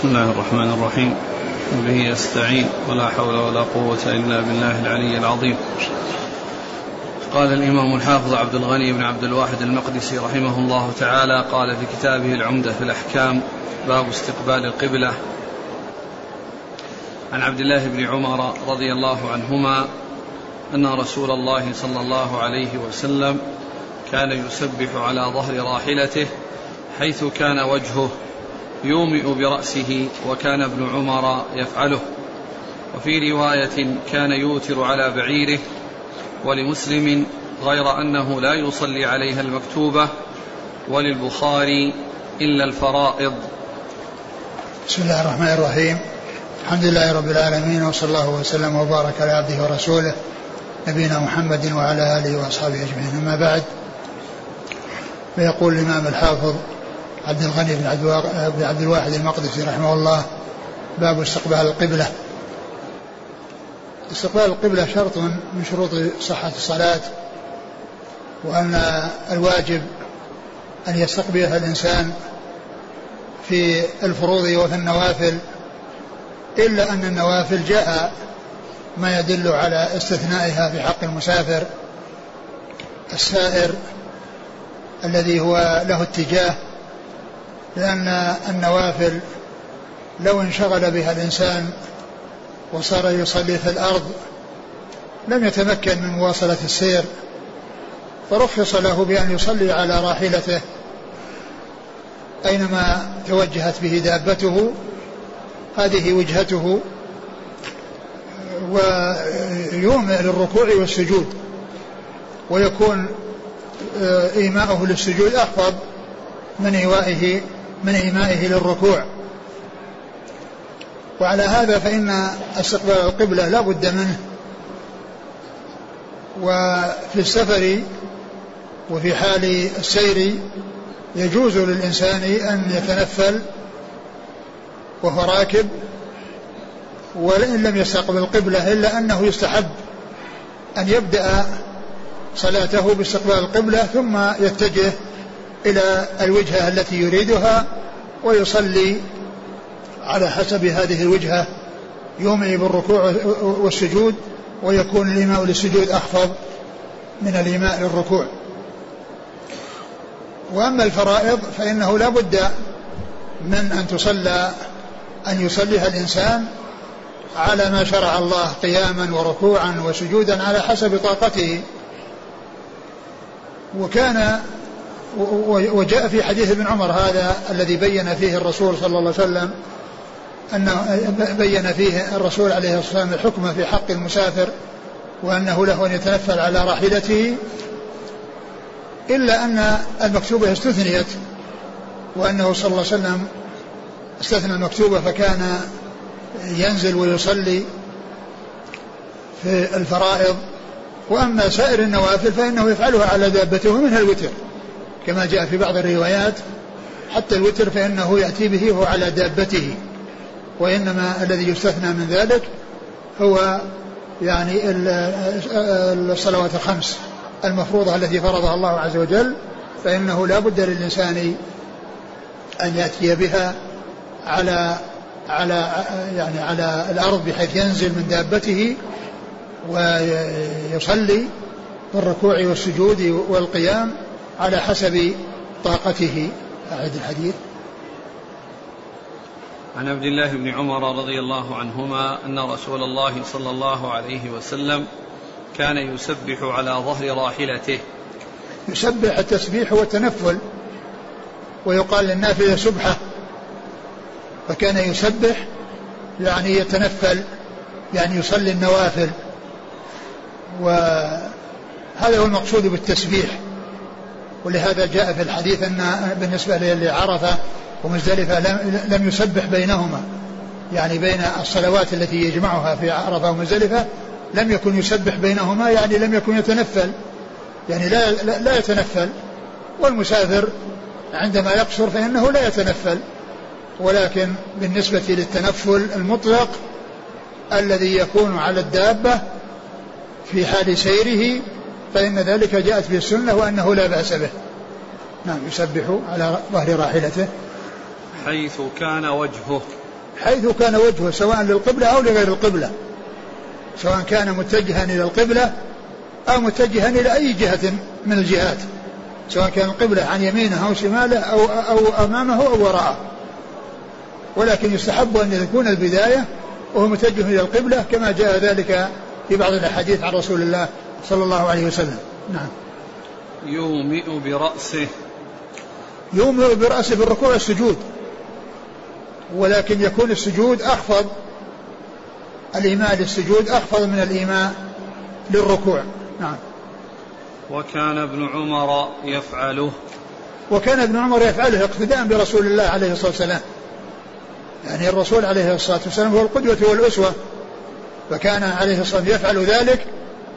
بسم الله الرحمن الرحيم. وبه يستعين ولا حول ولا قوة إلا بالله العلي العظيم. قال الإمام الحافظ عبد الغني بن عبد الواحد المقدسي رحمه الله تعالى قال في كتابه العمدة في الأحكام باب استقبال القبلة. عن عبد الله بن عمر رضي الله عنهما أن رسول الله صلى الله عليه وسلم كان يسبح على ظهر راحلته حيث كان وجهه يومئ برأسه وكان ابن عمر يفعله. وفي رواية كان يوتر على بعيره ولمسلم غير أنه لا يصلي عليها المكتوبة وللبخاري إلا الفرائض. بسم الله الرحمن الرحيم. الحمد لله رب العالمين وصلى الله وسلم وبارك على عبده ورسوله نبينا محمد وعلى آله وأصحابه أجمعين. أما بعد فيقول الإمام الحافظ عبد الغني بن عبد, عبد الواحد المقدسي رحمه الله باب استقبال القبلة. استقبال القبلة شرط من شروط صحة الصلاة وأن الواجب أن يستقبلها الإنسان في الفروض وفي النوافل إلا أن النوافل جاء ما يدل على استثنائها في حق المسافر السائر الذي هو له اتجاه لأن النوافل لو انشغل بها الإنسان وصار يصلي في الأرض لم يتمكن من مواصلة السير فرخص له بأن يصلي على راحلته أينما توجهت به دابته هذه وجهته ويومئ للركوع والسجود ويكون آه، إيماؤه للسجود أخفض من إيوائه من إيمائه للركوع. وعلى هذا فإن استقبال القبلة لا بد منه. وفي السفر وفي حال السير يجوز للإنسان أن يتنفل وهو راكب ولئن لم يستقبل القبلة إلا أنه يستحب أن يبدأ صلاته باستقبال القبلة ثم يتجه إلى الوجهة التي يريدها ويصلي على حسب هذه الوجهة يومئ بالركوع والسجود ويكون الإيماء للسجود أخفض من الإيماء للركوع. وأما الفرائض فإنه لا بد من أن تصلى أن يصليها الإنسان على ما شرع الله قياما وركوعا وسجودا على حسب طاقته. وكان وجاء في حديث ابن عمر هذا الذي بين فيه الرسول صلى الله عليه وسلم أنه بين فيه الرسول عليه الصلاة والسلام الحكم في حق المسافر وأنه له أن يتنفل على راحلته إلا أن المكتوبة استثنيت وأنه صلى الله عليه وسلم استثنى المكتوبة فكان ينزل ويصلي في الفرائض وأما سائر النوافل فإنه يفعلها على دابته ومنها الوتر كما جاء في بعض الروايات حتى الوتر فإنه يأتي به هو على دابته. وإنما الذي يستثنى من ذلك هو يعني الصلوات الخمس المفروضة التي فرضها الله عز وجل فإنه لا بد للإنسان أن يأتي بها على على يعني على الأرض بحيث ينزل من دابته ويصلي بالركوع والسجود والقيام. على حسب طاقته. أعد الحديث. عن عبد الله بن عمر رضي الله عنهما أن رسول الله صلى الله عليه وسلم كان يسبح على ظهر راحلته. يسبح التسبيح والتنفل. ويقال للنافذة سبحة. فكان يسبح يعني يتنفل يعني يصلي النوافل. وهذا هو المقصود بالتسبيح. ولهذا جاء في الحديث أن بالنسبة لعرفة ومزدلفة لم يسبح بينهما. يعني بين الصلوات التي يجمعها في عرفة ومزدلفة لم يكن يسبح بينهما يعني لم يكن يتنفل. يعني لا, لا, لا يتنفل. والمسافر عندما يقصر فإنه لا يتنفل. ولكن بالنسبة للتنفل المطلق الذي يكون على الدابة في حال سيره فإن ذلك جاءت به السنة وأنه لا بأس به. نعم يسبح على ظهر راحلته. حيث كان وجهه. حيث كان وجهه سواء للقبلة أو لغير القبلة. سواء كان متجها إلى القبلة أو متجها إلى أي جهة من الجهات. سواء كان القبلة عن يمينه أو شماله أو, أو أمامه أو وراءه. ولكن يستحب أن تكون البداية وهو متجه إلى القبلة كما جاء ذلك في بعض الأحاديث عن رسول الله صلى الله عليه وسلم. نعم. يومئ برأسه. يومئ برأسه في الركوع والسجود. ولكن يكون السجود أخفض الإيماء للسجود أخفض من الإيماء للركوع. نعم. وكان ابن عمر يفعله. وكان ابن عمر يفعله اقتداء برسول الله عليه الصلاة والسلام. يعني الرسول عليه الصلاة والسلام هو القدوة والأسوة. فكان عليه الصلاة والسلام يفعل ذلك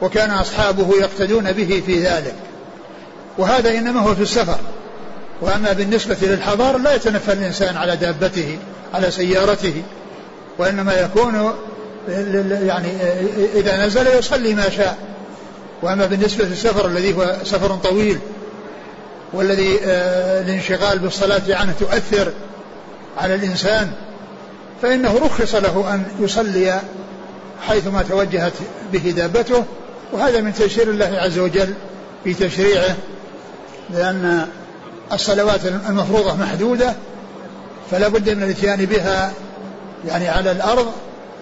وكان أصحابه يقتدون به في ذلك. وهذا إنما هو في السفر. وأما بالنسبة للحضار لا يتنفى الإنسان على دابته على سيارته وإنما يكون يعني إذا نزل يصلي ما شاء. وأما بالنسبة للسفر الذي هو سفر طويل والذي آه، الانشغال بالصلاة عنه تؤثر على الإنسان فإنه رخص له أن يصلي حيثما توجهت به دابته وهذا من تيسير الله عز وجل في تشريعه لأن الصلوات المفروضة محدودة فلا بد من الاتيان بها يعني على الأرض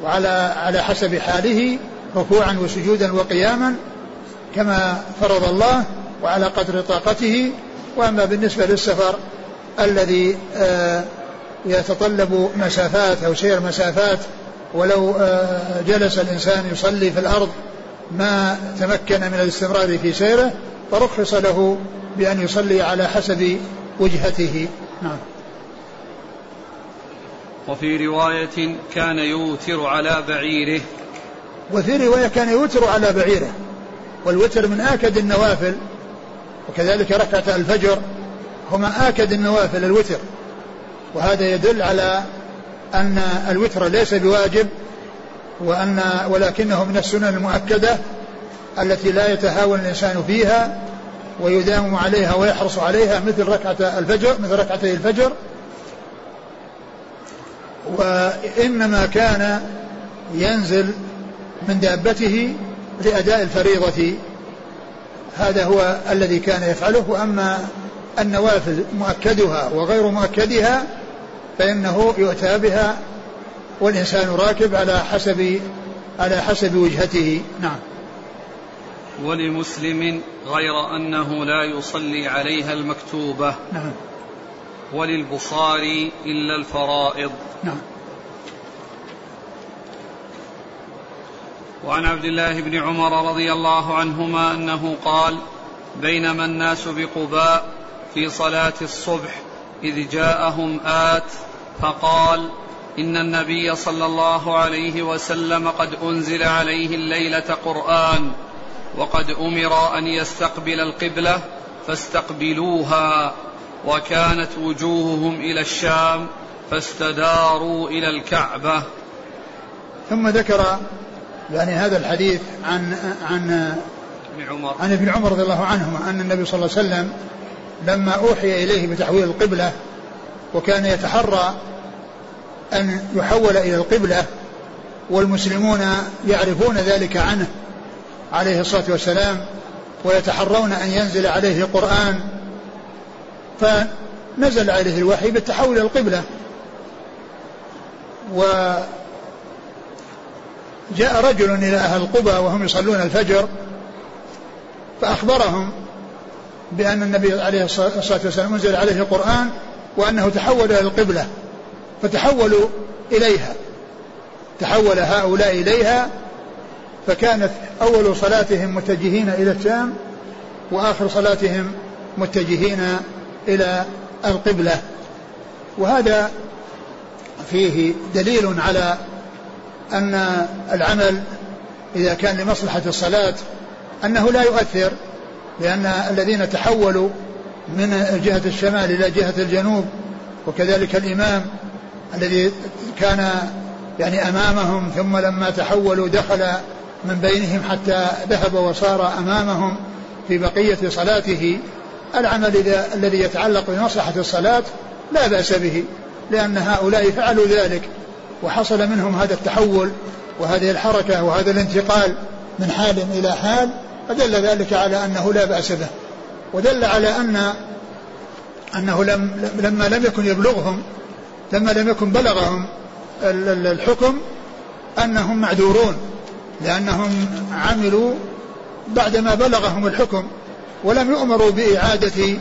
وعلى على حسب حاله ركوعا وسجودا وقياما كما فرض الله وعلى قدر طاقته. وأما بالنسبة للسفر الذي آه، يتطلب مسافات أو سير مسافات ولو آه، جلس الإنسان يصلي في الأرض ما تمكن من الاستمرار في سيره فرخص له بأن يصلي على حسب وجهته. نعم. وفي رواية كان يوتر على بعيره. وفي رواية كان يوتر على بعيره. والوتر من آكد النوافل وكذلك ركعة الفجر هما آكد النوافل الوتر. وهذا يدل على أن الوتر ليس بواجب وأن ولكنه من السنن المؤكدة التي لا يتهاون الإنسان فيها ويداوم عليها ويحرص عليها مثل ركعة الفجر مثل ركعتي الفجر. وإنما كان ينزل من دابته لأداء الفريضة. هذا هو الذي كان يفعله. وأما النوافل مؤكدها وغير مؤكدها فإنه يؤتى بها والإنسان راكب على حسب على حسب وجهته. نعم. ولمسلم غير أنه لا يصلي عليها المكتوبة. نعم. وللبخاري إلا الفرائض. نعم. وعن عبد الله بن عمر رضي الله عنهما أنه قال بينما الناس بقباء في صلاة الصبح إذ جاءهم آت فقال إن النبي صلى الله عليه وسلم قد أنزل عليه الليلة قرآن وقد أمر أن يستقبل القبلة فاستقبلوها وكانت وجوههم إلى الشام فاستداروا إلى الكعبة. ثم ذكر يعني هذا الحديث عن عن ابن عمر. عن ابن عمر رضي الله عنهما أن النبي صلى الله عليه وسلم لما أوحي إليه بتحويل القبلة وكان يتحرى أن يحول إلى القبلة والمسلمون يعرفون ذلك عنه عليه الصلاة والسلام ويتحرون أن ينزل عليه قرآن فنزل عليه الوحي بالتحول إلى القبلة. وجاء رجل إلى أهل قبى وهم يصلون الفجر فأخبرهم بأن النبي عليه الصلاة والسلام أنزل عليه القرآن وأنه تحول إلى القبلة. فتحولوا إليها. تحول هؤلاء إليها فكانت أول صلاتهم متجهين إلى الشام وآخر صلاتهم متجهين إلى القبلة. وهذا فيه دليل على أن العمل إذا كان لمصلحة الصلاة أنه لا يؤثر لأن الذين تحولوا من جهة الشمال إلى جهة الجنوب وكذلك الإمام الذي كان يعني أمامهم ثم لما تحولوا دخل من بينهم حتى ذهب وصار أمامهم في بقية صلاته العمل الذي يتعلق بمصلحة الصلاة لا بأس به لأن هؤلاء فعلوا ذلك وحصل منهم هذا التحول وهذه الحركة وهذا الانتقال من حال إلى حال فدل ذلك على أنه لا بأس به ودل على أن أنه لم لما لم يكن يبلغهم لما لم يكن بلغهم الحكم أنهم معذورون لأنهم عملوا بعدما بلغهم الحكم ولم يؤمروا بإعادة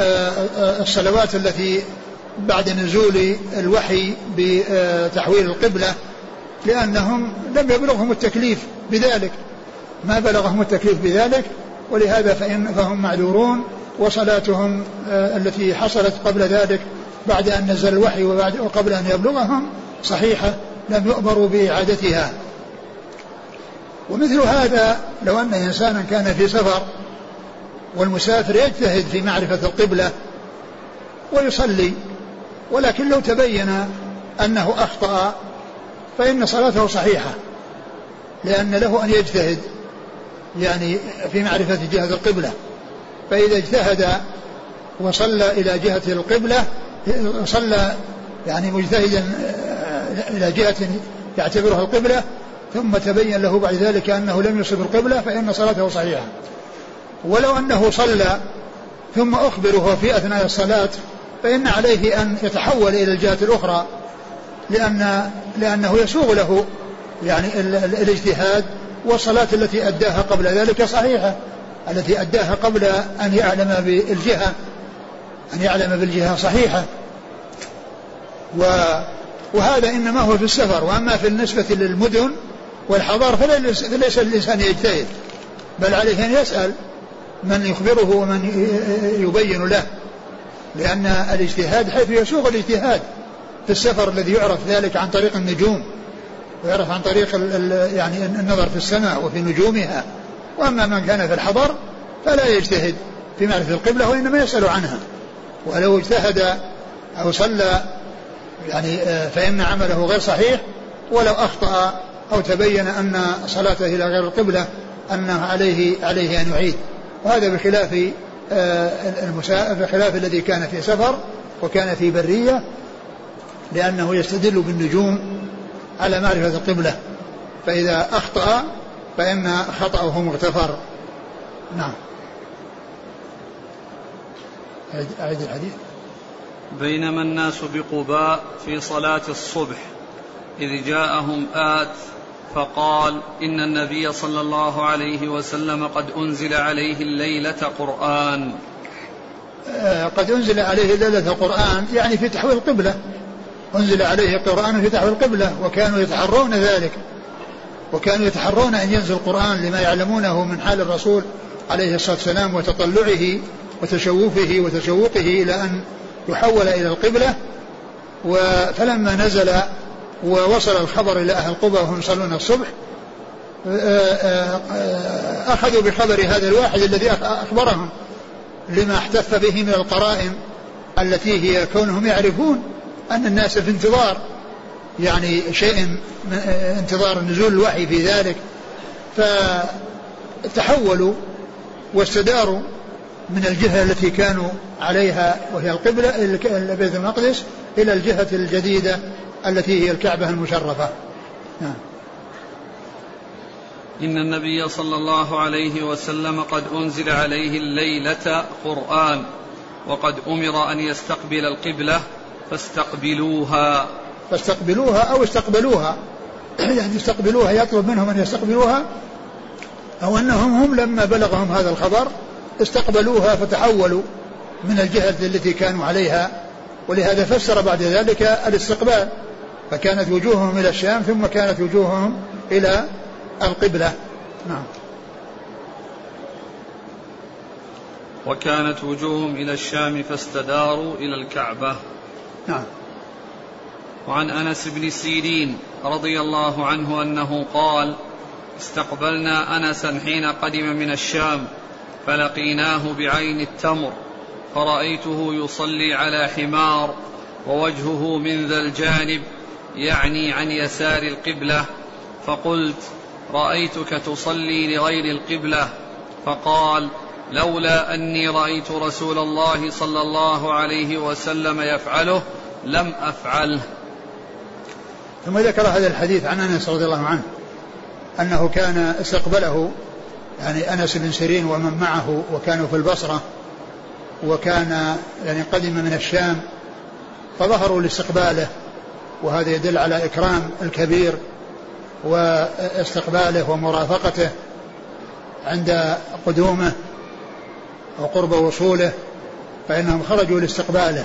آه، آه، الصلوات التي بعد نزول الوحي بتحويل القبلة لأنهم لم يبلغهم التكليف بذلك. ما بلغهم التكليف بذلك ولهذا فإن فهم معذورون وصلاتهم آه، التي حصلت قبل ذلك بعد أن نزل الوحي وبعد وقبل أن يبلغهم صحيحة لم يؤمروا بإعادتها ومثل هذا لو أن إنسانا كان في سفر والمسافر يجتهد في معرفة القبلة ويصلي ولكن لو تبين أنه أخطأ فإن صلاته صحيحة لأن له أن يجتهد يعني في معرفة جهة القبلة. فإذا اجتهد وصلى إلى جهة القبلة صلى يعني مجتهدا إلى جهة يعتبرها القبلة ثم تبين له بعد ذلك أنه لم يصب القبلة فإن صلاته صحيحة. ولو أنه صلى ثم أخبر وهو في أثناء الصلاة فإن عليه أن يتحول إلى الجهة الأخرى لأن لأنه يسوغ له يعني الاجتهاد والصلاة التي أداها قبل ذلك صحيحة. التي أداها قبل أن يعلم بالجهة. أن يعلم بالجهة صحيحة. و وهذا إنما هو في السفر. وأما في النسبة للمدن والحضار فليس الإنسان يجتهد بل عليه أن يسأل من يخبره ومن يبين له. لأن الاجتهاد حيث يسوغ الاجتهاد في السفر الذي يعرف ذلك عن طريق النجوم ويعرف عن طريق يعني النظر في السماء وفي نجومها. وأما من كان في الحضر فلا يجتهد في معرفة القبلة وإنما يسأل عنها. ولو اجتهد أو صلى يعني آه، فإن عمله غير صحيح ولو أخطأ أو تبين أن صلاته إلى غير القبلة أنه عليه عليه أن يعيد. وهذا بخلاف آه، بخلاف الذي كان في سفر وكان في برية لأنه يستدل بالنجوم على معرفة القبلة. فإذا أخطأ فإن خطأه مغتفر. نعم. أعيد الحديث؟ بينما الناس بقباء في صلاة الصبح إذ جاءهم آت فقال إن النبي صلى الله عليه وسلم قد أنزل عليه الليلة قرآن. آه، قد أنزل عليه الليلة قرآن يعني في تحويل القبلة. أنزل عليه قرآن في تحويل القبلة وكانوا يتحرون ذلك. وكانوا يتحرون أن ينزل القرآن لما يعلمونه من حال الرسول عليه الصلاة والسلام وتطلعه. وتشوفه وتشوقه إلى أن يحول إلى القبلة فلما نزل ووصل الخبر إلى أهل قبى وهم يصلون الصبح أخذوا بخبر هذا الواحد الذي أخبرهم لما احتف به من القرائن التي هي كونهم يعرفون أن الناس في انتظار يعني شيء انتظار نزول الوحي في ذلك فتحولوا واستداروا من الجهة التي كانوا عليها وهي القبلة بيت المقدس إلى الجهة الجديدة التي هي الكعبة المشرفة. نعم. إن النبي صلى الله عليه وسلم قد أنزل عليه الليلة قرآن وقد أمر أن يستقبل القبلة فاستقبلوها. فاستقبلوها أو استقبلوها. يعني استقبلوها يطلب منهم أن يستقبلوها أو أنهم هم لما بلغهم هذا الخبر استقبلوها فتحولوا من الجهة التي كانوا عليها ولهذا فسر بعد ذلك الاستقبال فكانت وجوههم إلى الشام ثم كانت وجوههم إلى القبلة. نعم. وكانت وجوههم إلى الشام فاستداروا إلى الكعبة. نعم. وعن أنس بن سيرين رضي الله عنه أنه قال استقبلنا أنسا حين قدم من الشام فلقيناه بعين التمر فرأيته يصلي على حمار ووجهه من ذا الجانب يعني عن يسار القبلة فقلت رأيتك تصلي لغير القبلة؟ فقال لولا أني رأيت رسول الله صلى الله عليه وسلم يفعله لم أفعله. ثم ذكر هذا الحديث عن أنس رضي الله عنه أنه كان استقبله يعني أنس بن سيرين ومن معه وكانوا في البصرة وكان يعني قدم من الشام فظهروا لاستقباله وهذا يدل على إكرام الكبير واستقباله ومرافقته عند قدومه وقرب وصوله فإنهم خرجوا لاستقباله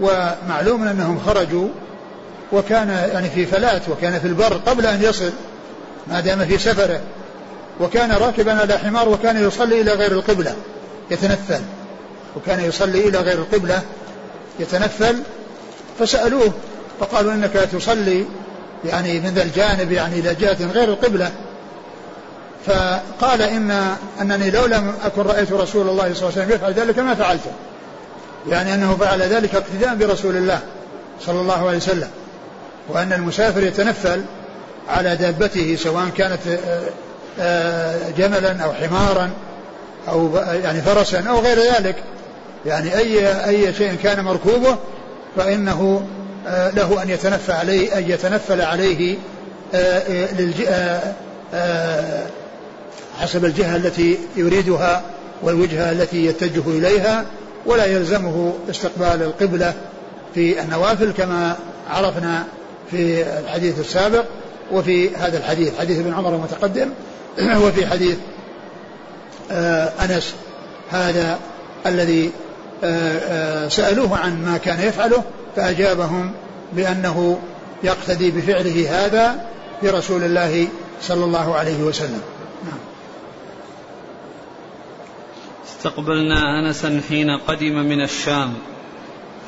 ومعلوم أنهم خرجوا وكان يعني في فلات وكان في البر قبل أن يصل ما دام في سفره وكان راكبا على حمار وكان يصلي إلى غير القبلة يتنفل. وكان يصلي إلى غير القبلة يتنفل. فسألوه فقالوا إنك تصلي يعني من ذا الجانب يعني إلى جهة غير القبلة. فقال إن أنني لو لم أكن رأيت رسول الله صلى الله عليه وسلم يفعل ذلك ما فعلته. يعني أنه فعل ذلك اقتداء برسول الله صلى الله عليه وسلم. وأن المسافر يتنفل على دابته سواء كانت جملا أو حمارا أو يعني فرسا أو غير ذلك. يعني أي أي شيء كان مركوبه فإنه آه، له أن يتنفل عليه أن يتنفل عليه حسب الجهة التي يريدها والوجهة التي يتجه إليها ولا يلزمه استقبال القبلة في النوافل كما عرفنا في الحديث السابق وفي هذا الحديث حديث ابن عمر المتقدم. وفي حديث آه، أنس هذا الذي آه، آه، سألوه عن ما كان يفعله فأجابهم بأنه يقتدي بفعله هذا برسول الله صلى الله عليه وسلم. نعم. استقبلنا انسا حين قدم من الشام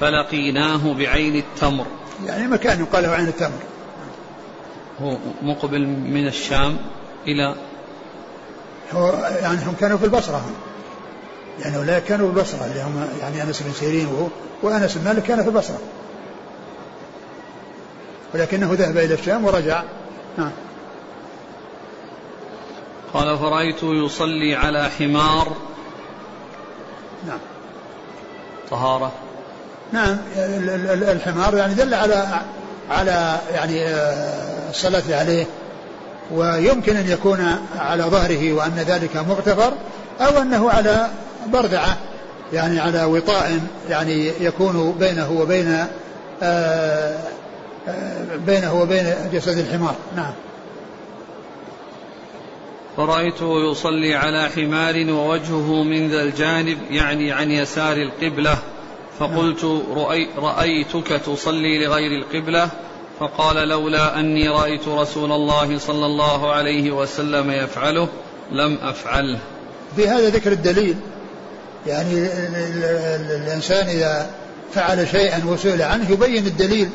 فلقيناه بعين التمر. يعني مكان يقال له عين التمر. هو مقبل من الشام إلى هو يعني هم كانوا في البصرة. هم يعني هؤلاء كانوا في البصرة اللي هم يعني أنس بن سيرين وهو وأنس بن مالك كان في البصرة. ولكنه ذهب إلى الشام ورجع. نعم قال فرأيته يصلي على حمار. نعم. طهارة. نعم الحمار يعني دل على على يعني آه، الصلاة عليه. ويمكن أن يكون على ظهره وأن ذلك مغتفر أو أنه على بردعة يعني على وطاء يعني يكون بينه وبين آه، آه، بينه وبين جسد الحمار. نعم. فرأيته يصلي على حمار ووجهه من ذا الجانب يعني عن يسار القبلة. فقلت رأي رأيتك تصلي لغير القبلة؟ فقال لولا أني رأيت رسول الله صلى الله عليه وسلم يفعله لم أفعله. بهذا ذكر الدليل. يعني الإنسان إذا فعل شيئا وسئل عنه يبين الدليل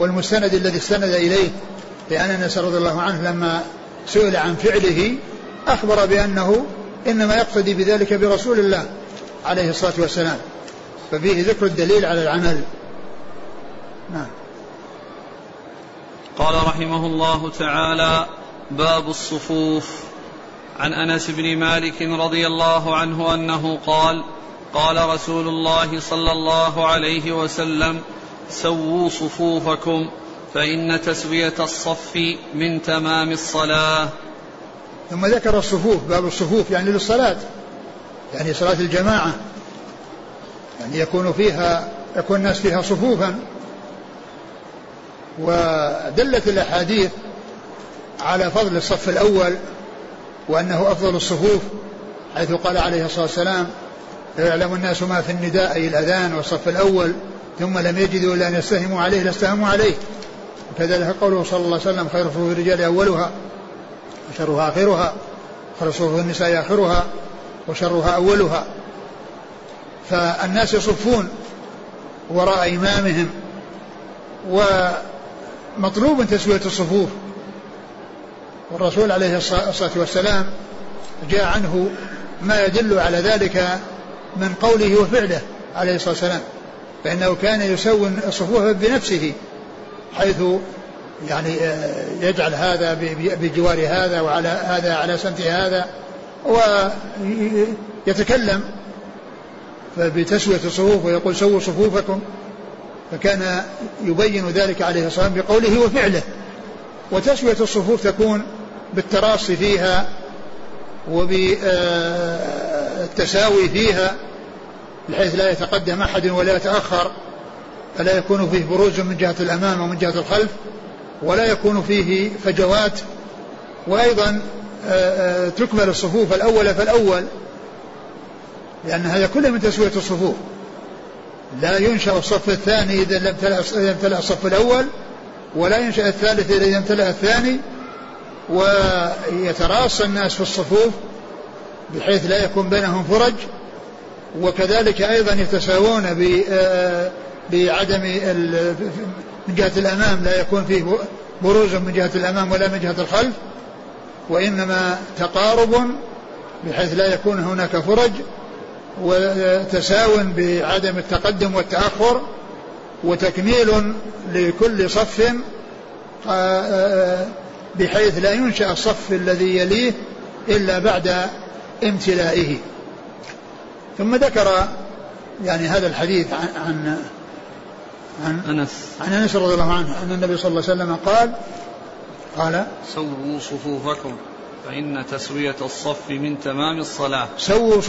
والمستند الذي استند إليه لأن أنس رضي الله عنه لما سئل عن فعله أخبر بأنه إنما يقتدي بذلك برسول الله عليه الصلاة والسلام. ففيه ذكر الدليل على العمل. نعم. قال رحمه الله تعالى باب الصفوف. عن أنس بن مالك رضي الله عنه أنه قال قال رسول الله صلى الله عليه وسلم سووا صفوفكم فإن تسوية الصف من تمام الصلاة. ثم ذكر الصفوف باب الصفوف يعني للصلاة يعني صلاة الجماعة. يعني يكون فيها يكون الناس فيها صفوفا. ودلت الأحاديث على فضل الصف الأول وأنه أفضل الصفوف حيث قال عليه الصلاة والسلام يعلم الناس ما في النداء أي الأذان والصف الأول ثم لم يجدوا إلا أن يستهموا عليه لاستهموا عليه. وكذلك قوله صلى الله عليه وسلم خير صفوف الرجال أولها وشرها آخرها خير صفوف النساء آخرها وشرها أولها. فالناس يصفون وراء إمامهم ومطلوب تسوية الصفوف. والرسول عليه الصلاة والسلام جاء عنه ما يدل على ذلك من قوله وفعله عليه الصلاة والسلام فإنه كان يسوي الصفوف بنفسه حيث يعني آه، يجعل هذا بجوار هذا وعلى هذا على سمت هذا ويتكلم بتسوية الصفوف ويقول سووا صفوفكم. فكان يبين ذلك عليه الصلاة والسلام بقوله وفعله. وتسوية الصفوف تكون بالتراصي فيها وبالتساوي فيها بحيث لا يتقدم أحد ولا يتأخر فلا يكون فيه بروز من جهة الأمام ومن جهة الخلف ولا يكون فيه فجوات. وأيضا آه، آه، تكمل الصفوف الأول فالأول لأن هذا كله من تسوية الصفوف. لا ينشأ الصف الثاني إذا لم يمتلأ الصف الأول ولا ينشأ الثالث إذا امتلأ الثاني ويتراصى الناس في الصفوف بحيث لا يكون بينهم فرج. وكذلك أيضا يتساوون بعدم من جهة الأمام لا يكون فيه بروز من جهة الأمام ولا من جهة الخلف وإنما تقارب بحيث لا يكون هناك فرج. وتساو بعدم التقدم والتأخر وتكميل لكل صف بحيث لا ينشأ الصف الذي يليه إلا بعد امتلائه. ثم ذكر يعني هذا الحديث عن عن عن أنس. عن أنس رضي الله عنه أن النبي صلى الله عليه وسلم قال قال سووا صفوفكم. فإن تسوية الصف من تمام الصلاة. سووا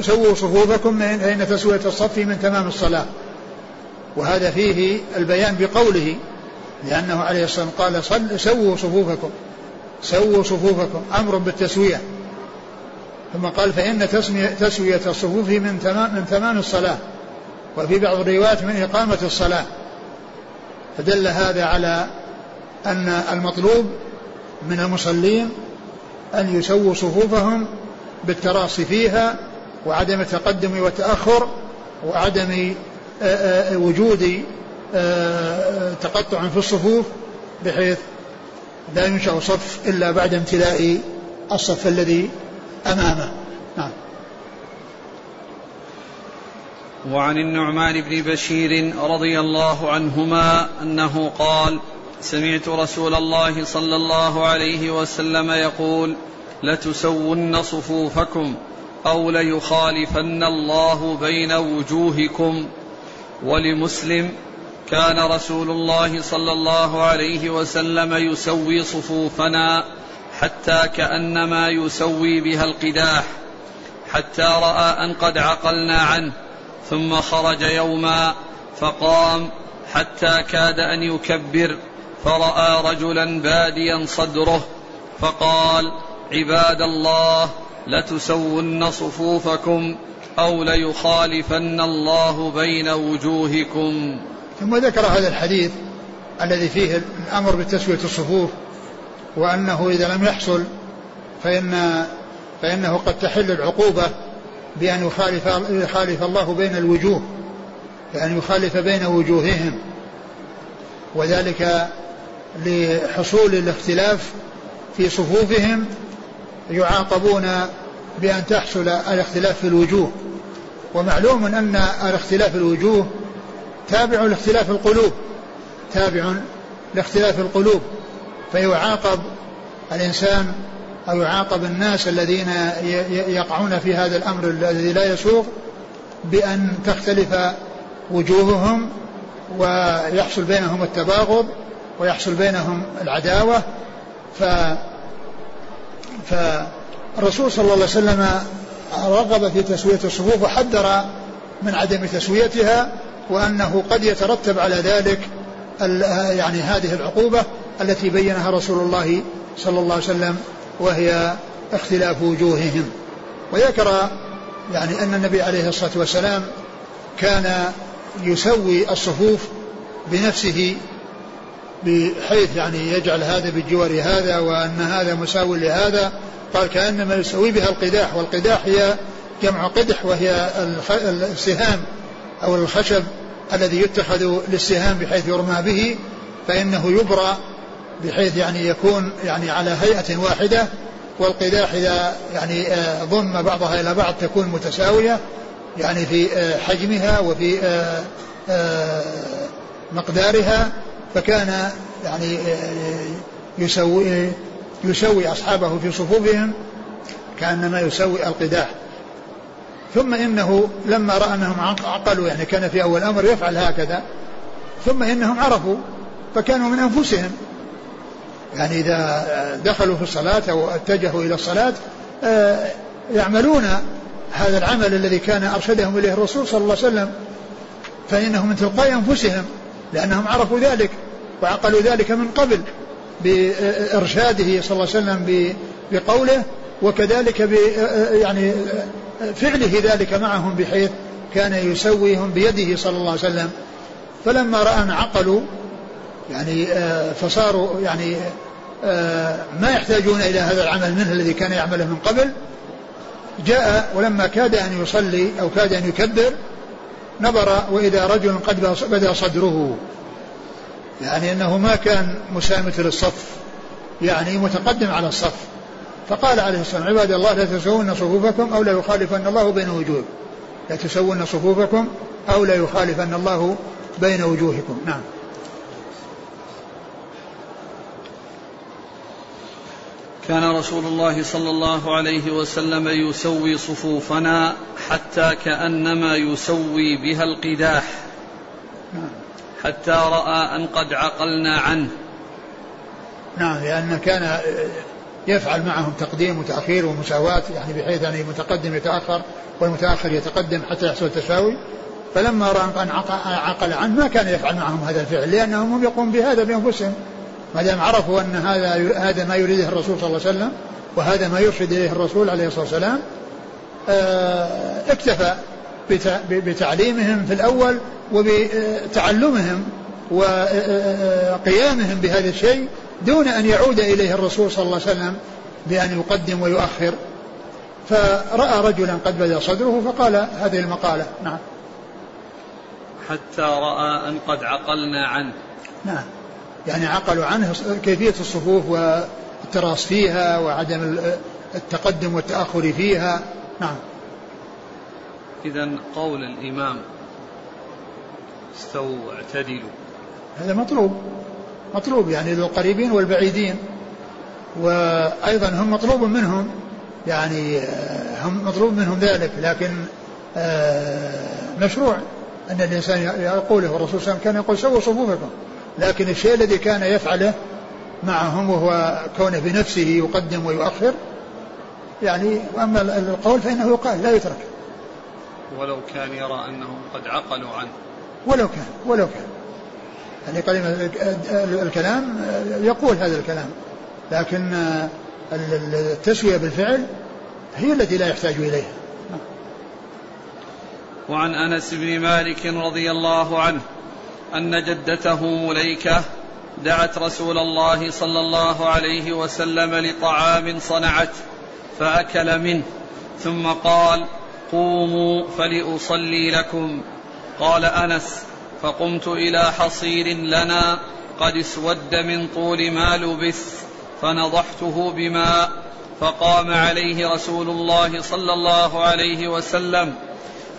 سووا صفوفكم فإن تسوية الصف من تمام الصلاة. وهذا فيه البيان بقوله لأنه عليه الصلاة والسلام قال صل سووا صفوفكم. سووا صفوفكم. أمر بالتسوية. ثم قال فإن تسوية الصفوف من تمام من تمام الصلاة. وفي بعض الروايات من إقامة الصلاة. فدل هذا على أن المطلوب من المصلين أن يسووا صفوفهم بالتراصي فيها وعدم التقدم والتأخر وعدم وجود تقطع في الصفوف بحيث لا ينشأ صف إلا بعد امتلاء الصف الذي أمامه. نعم. وعن النعمان بن بشير رضي الله عنهما أنه قال سمعت رسول الله صلى الله عليه وسلم يقول لتسون صفوفكم أو ليخالفن الله بين وجوهكم. ولمسلم كان رسول الله صلى الله عليه وسلم يسوي صفوفنا حتى كأنما يسوي بها القداح حتى رأى أن قد عقلنا عنه ثم خرج يوما فقام حتى كاد أن يكبر. فرأى رجلا باديا صدره فقال عباد الله لتسون صفوفكم أو ليخالفن الله بين وجوهكم. ثم ذكر هذا الحديث الذي فيه الأمر بتسوية الصفوف وأنه إذا لم يحصل فان فإنه قد تحل العقوبة بأن يخالف يخالف الله بين الوجوه بأن يخالف بين وجوههم. وذلك لحصول الاختلاف في صفوفهم يعاقبون بأن تحصل الاختلاف في الوجوه. ومعلوم أن الاختلاف في الوجوه تابع لاختلاف القلوب تابع لاختلاف القلوب فيعاقب الإنسان أو يعاقب الناس الذين يقعون في هذا الأمر الذي لا يسوق بأن تختلف وجوههم ويحصل بينهم التباغض. ويحصل بينهم العداوة ف فالرسول صلى الله عليه وسلم رغب في تسوية الصفوف وحذر من عدم تسويتها وأنه قد يترتب على ذلك يعني هذه العقوبة التي بينها رسول الله صلى الله عليه وسلم وهي اختلاف وجوههم. وذكر يعني أن النبي عليه الصلاة والسلام كان يسوي الصفوف بنفسه بحيث يعني يجعل هذا بجوار هذا وأن هذا مساوي لهذا قال كأنما يسوي بها القداح والقداح هي جمع قدح وهي السهام أو الخشب الذي يتخذ للسهام بحيث يرمى به فإنه يبرى بحيث يعني يكون يعني على هيئة واحدة والقداح إذا يعني آه، ضم بعضها إلى بعض تكون متساوية يعني في آه، حجمها وفي آه، مقدارها فكان يعني يسوي يسوي أصحابه في صفوفهم كأنما يسوي القداح. ثم إنه لما رأى أنهم عقلوا يعني كان في أول أمر يفعل هكذا ثم إنهم عرفوا فكانوا من أنفسهم. يعني إذا دخلوا في الصلاة أو اتجهوا إلى الصلاة آه، يعملون هذا العمل الذي كان أرشدهم إليه الرسول صلى الله عليه وسلم فإنهم من تلقاء أنفسهم. لأنهم عرفوا ذلك وعقلوا ذلك من قبل بإرشاده صلى الله عليه وسلم بقوله وكذلك ب يعني فعله ذلك معهم بحيث كان يسويهم بيده صلى الله عليه وسلم. فلما رأى أن عقلوا يعني آه، فصاروا يعني آه، ما يحتاجون إلى هذا العمل منه الذي كان يعمله من قبل. جاء ولما كاد أن يصلي أو كاد أن يكبر نظر وإذا رجل قد بدا صدره يعني أنه ما كان مسامة للصف يعني متقدم على الصف. فقال عليه والسلام عباد الله لا تسوون صفوفكم أو لا يخالفن الله بين وجوهكم. لا تسوون صفوفكم أو لا يخالفن الله بين وجوهكم. نعم. كان رسول الله صلى الله عليه وسلم يسوي صفوفنا حتى كأنما يسوي بها القداح حتى رأى أن قد عقلنا عنه. نعم لأن كان يفعل معهم تقديم وتأخير ومساواة يعني بحيث أن المتقدم يتأخر والمتأخر يتقدم حتى يحصل التساوي. فلما رأى أن عقل عنه ما كان يفعل معهم هذا الفعل لأنهم هم يقوم بهذا بأنفسهم. ما دام عرفوا أن هذا هذا ما يريده الرسول صلى الله عليه وسلم وهذا ما يرشد إليه الرسول عليه الصلاة والسلام آه، اكتفى بتعليمهم في الأول وبتعلمهم وقيامهم بهذا الشيء دون أن يعود إليه الرسول صلى الله عليه وسلم بأن يقدم ويؤخر. فرأى رجلا قد بدا صدره فقال هذه المقالة. نعم. حتى رأى أن قد عقلنا عنه. نعم. يعني عقلوا عنه كيفية الصفوف والتراص فيها وعدم التقدم والتأخر فيها. نعم. إذا قول الإمام استووا واعتدلوا هذا مطلوب. مطلوب يعني للقريبين والبعيدين. وأيضا هم مطلوب منهم. يعني هم مطلوب منهم ذلك لكن آه، مشروع أن الإنسان يقوله. الرسول صلى الله عليه وسلم كان يقول سووا صفوفكم. لكن الشيء الذي كان يفعله معهم وهو كونه بنفسه يقدم ويؤخر يعني وأما القول فإنه يقال لا يترك. ولو كان يرى أنهم قد عقلوا عنه. ولو كان ولو كان. يعني كلمة الكلام يقول هذا الكلام لكن التسوية بالفعل هي التي لا يحتاج إليها. وعن أنس بن مالك رضي الله عنه أن جدته مليكة دعت رسول الله صلى الله عليه وسلم لطعام صنعته فأكل منه ثم قال قوموا فلأصلي لكم قال أنس فقمت إلى حصير لنا قد اسود من طول ما لبث فنضحته بماء فقام عليه رسول الله صلى الله عليه وسلم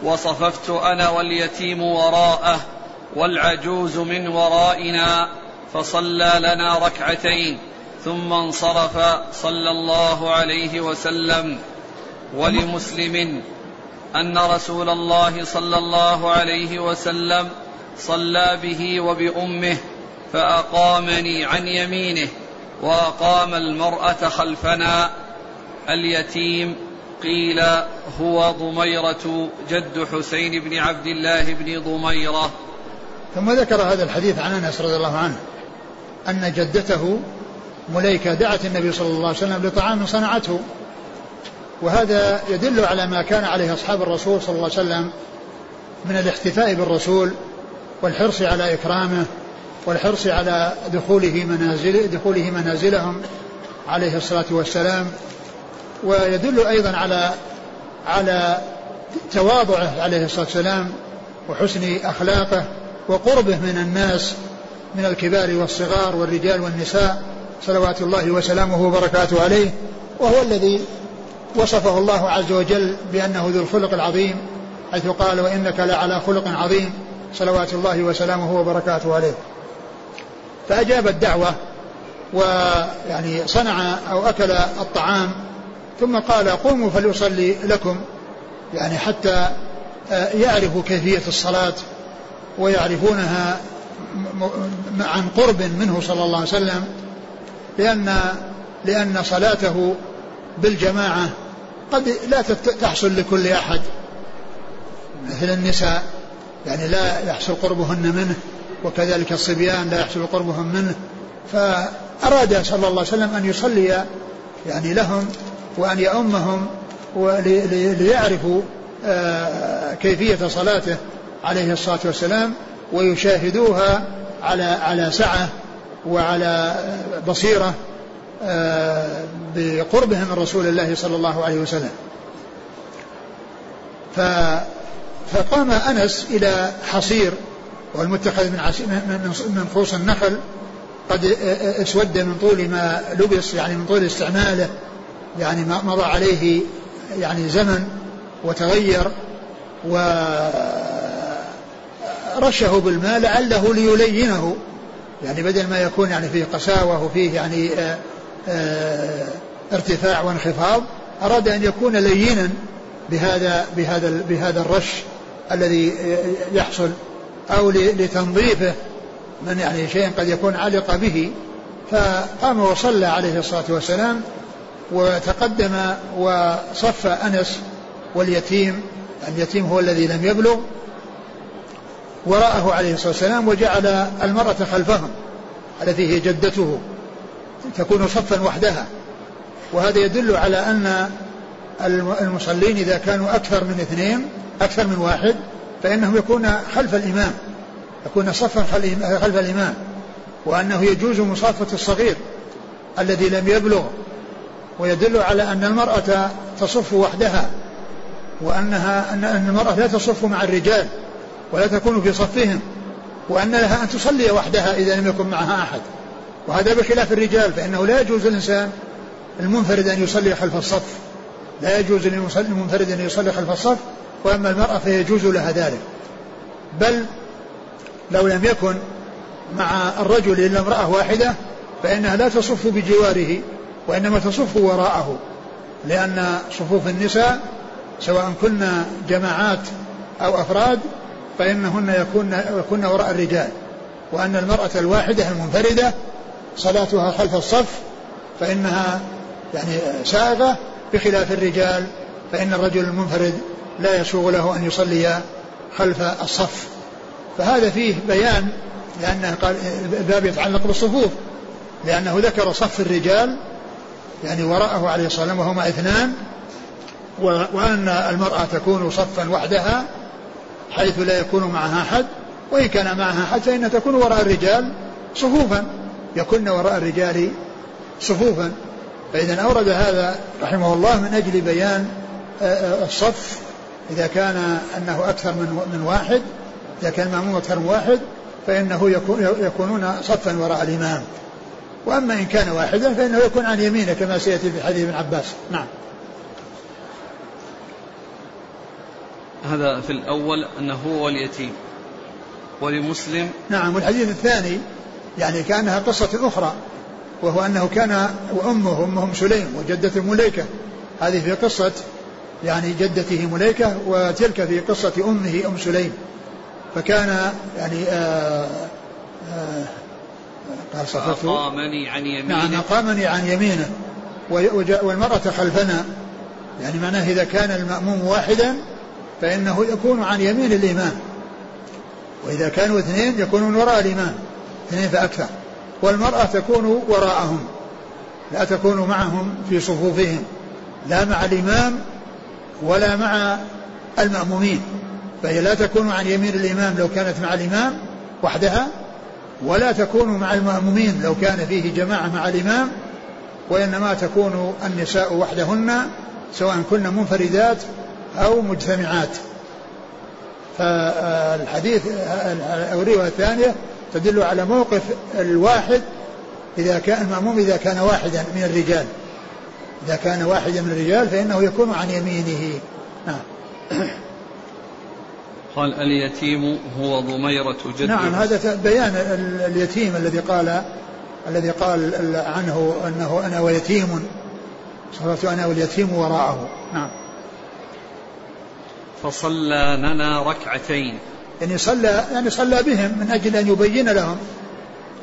وصففت أنا واليتيم وراءه والعجوز من ورائنا فصلى لنا ركعتين ثم انصرف صلى الله عليه وسلم. ولمسلم أن رسول الله صلى الله عليه وسلم صلى به وبأمه فأقامني عن يمينه وأقام المرأة خلفنا. اليتيم قيل هو ضميرة جد حسين بن عبد الله بن ضميرة. ثم ذكر هذا الحديث عن أنس رضي الله عنه أن جدته مليكة دعت النبي صلى الله عليه وسلم لطعام صنعته. وهذا يدل على ما كان عليه أصحاب الرسول صلى الله عليه وسلم من الاحتفاء بالرسول والحرص على إكرامه والحرص على دخوله منازل دخوله منازلهم عليه الصلاة والسلام. ويدل أيضا على على تواضعه عليه الصلاة والسلام وحسن أخلاقه. وقربه من الناس من الكبار والصغار والرجال والنساء صلوات الله وسلامه وبركاته عليه وهو الذي وصفه الله عز وجل بأنه ذو الخلق العظيم حيث قال وإنك لعلى خلق عظيم صلوات الله وسلامه وبركاته عليه. فأجاب الدعوة ويعني صنع أو أكل الطعام ثم قال قوموا فليصلي لكم يعني حتى يعرفوا كيفية الصلاة ويعرفونها عن قرب منه صلى الله عليه وسلم لأن لأن صلاته بالجماعة قد لا تحصل لكل أحد. مثل النساء يعني لا يحصل قربهن منه وكذلك الصبيان لا يحصل قربهم منه. فأراد صلى الله عليه وسلم أن يصلي يعني لهم وأن يؤمهم ليعرفوا آه، كيفية صلاته. عليه الصلاة والسلام ويشاهدوها على على سعة وعلى بصيرة آه، بقربهم من رسول الله صلى الله عليه وسلم. فقام أنس إلى حصير والمتخذ من من خوص النخل قد اسود من طول ما لبس يعني من طول استعماله يعني ما مضى عليه يعني زمن وتغير ورشه بالماء لعله ليلينه. يعني بدل ما يكون يعني فيه قساوة وفيه يعني آآ آآ ارتفاع وانخفاض أراد أن يكون لينا بهذا بهذا بهذا الرش الذي يحصل أو لتنظيفه من يعني شيء قد يكون علق به. فقام وصلى عليه الصلاة والسلام وتقدم وصف أنس واليتيم. اليتيم هو الذي لم يبلغ. وراءه عليه الصلاة والسلام وجعل المرأة خلفهم التي هي جدته تكون صفا وحدها. وهذا يدل على أن المصلين إذا كانوا أكثر من اثنين أكثر من واحد فإنهم يكون خلف الإمام يكون صفا خلف الإمام. وأنه يجوز مصافة الصغير الذي لم يبلغ. ويدل على أن المرأة تصف وحدها وأنها أن المرأة لا تصف مع الرجال. ولا تكون في صفهم وأن لها أن تصلي وحدها إذا لم يكن معها أحد. وهذا بخلاف الرجال فإنه لا يجوز للإنسان المنفرد أن يصلي خلف الصف. لا يجوز للمنفرد أن يصلي خلف الصف وأما المرأة فيجوز لها ذلك. بل لو لم يكن مع الرجل إلا امرأة واحدة فإنها لا تصف بجواره وإنما تصف وراءه. لأن صفوف النساء سواء كن جماعات أو أفراد فإنهن يكون يكون وراء الرجال. وأن المرأة الواحدة المنفردة صلاتها خلف الصف فإنها يعني سائغة بخلاف الرجال فإن الرجل المنفرد لا يسوغ له أن يصلي خلف الصف. فهذا فيه بيان لأنه قال الباب يتعلق بالصفوف لأنه ذكر صف الرجال يعني وراءه عليه الصلاة والسلام وهما اثنان وأن المرأة تكون صفا وحدها حيث لا يكون معها أحد وإن كان معها أحد فإنها تكون وراء الرجال صفوفا. يكن وراء الرجال صفوفا. فإذا أورد هذا رحمه الله من أجل بيان آه، آه، الصف. إذا كان أنه أكثر من من واحد إذا كان المأموم أكثر من واحد فإنه يكون يكونون صفا وراء الإمام. وأما إن كان واحدا فإنه يكون عن يمينه كما سيأتي في حديث ابن عباس. نعم. هذا في الأول أنه هو اليتيم ولمسلم. نعم والحديث الثاني يعني كأنها قصة أخرى وهو أنه كان وأمه أمهم سليم وجدته مليكة. هذه في قصة يعني جدته مليكة وتلك في قصة أمه أم سليم. فكان يعني آآ آآ قال صفته أقامني عن يمينه. نعم أقامني عن يمينه. والمرأة خلفنا يعني معناه إذا كان المأموم واحدا فإنه يكون عن يمين الإمام وإذا كانوا اثنين يكونون وراء الإمام اثنين فأكثر. والمرأة تكون وراءهم. لا تكون معهم في صفوفهم. لا مع الإمام ولا مع المأمومين. فهي لا تكون عن يمين الإمام لو كانت مع الإمام وحدها ولا تكون مع المأمومين لو كان فيه جماعة مع الإمام وإنما تكون النساء وحدهن سواء كن منفردات أو مجتمعات. فالحديث أو الرواية الثانية تدل على موقف الواحد إذا كان المأموم إذا كان واحدا من الرجال. إذا كان واحدا من الرجال فإنه يكون عن يمينه. نعم. قال اليتيم هو ضميرة جد نعم هذا بيان اليتيم الذي قال الذي قال عنه أنه أنا ويتيم. صرت أنا واليتيم وراءه. نعم. فصلى لنا ركعتين. يعني صلى يعني صلى بهم من أجل أن يبين لهم.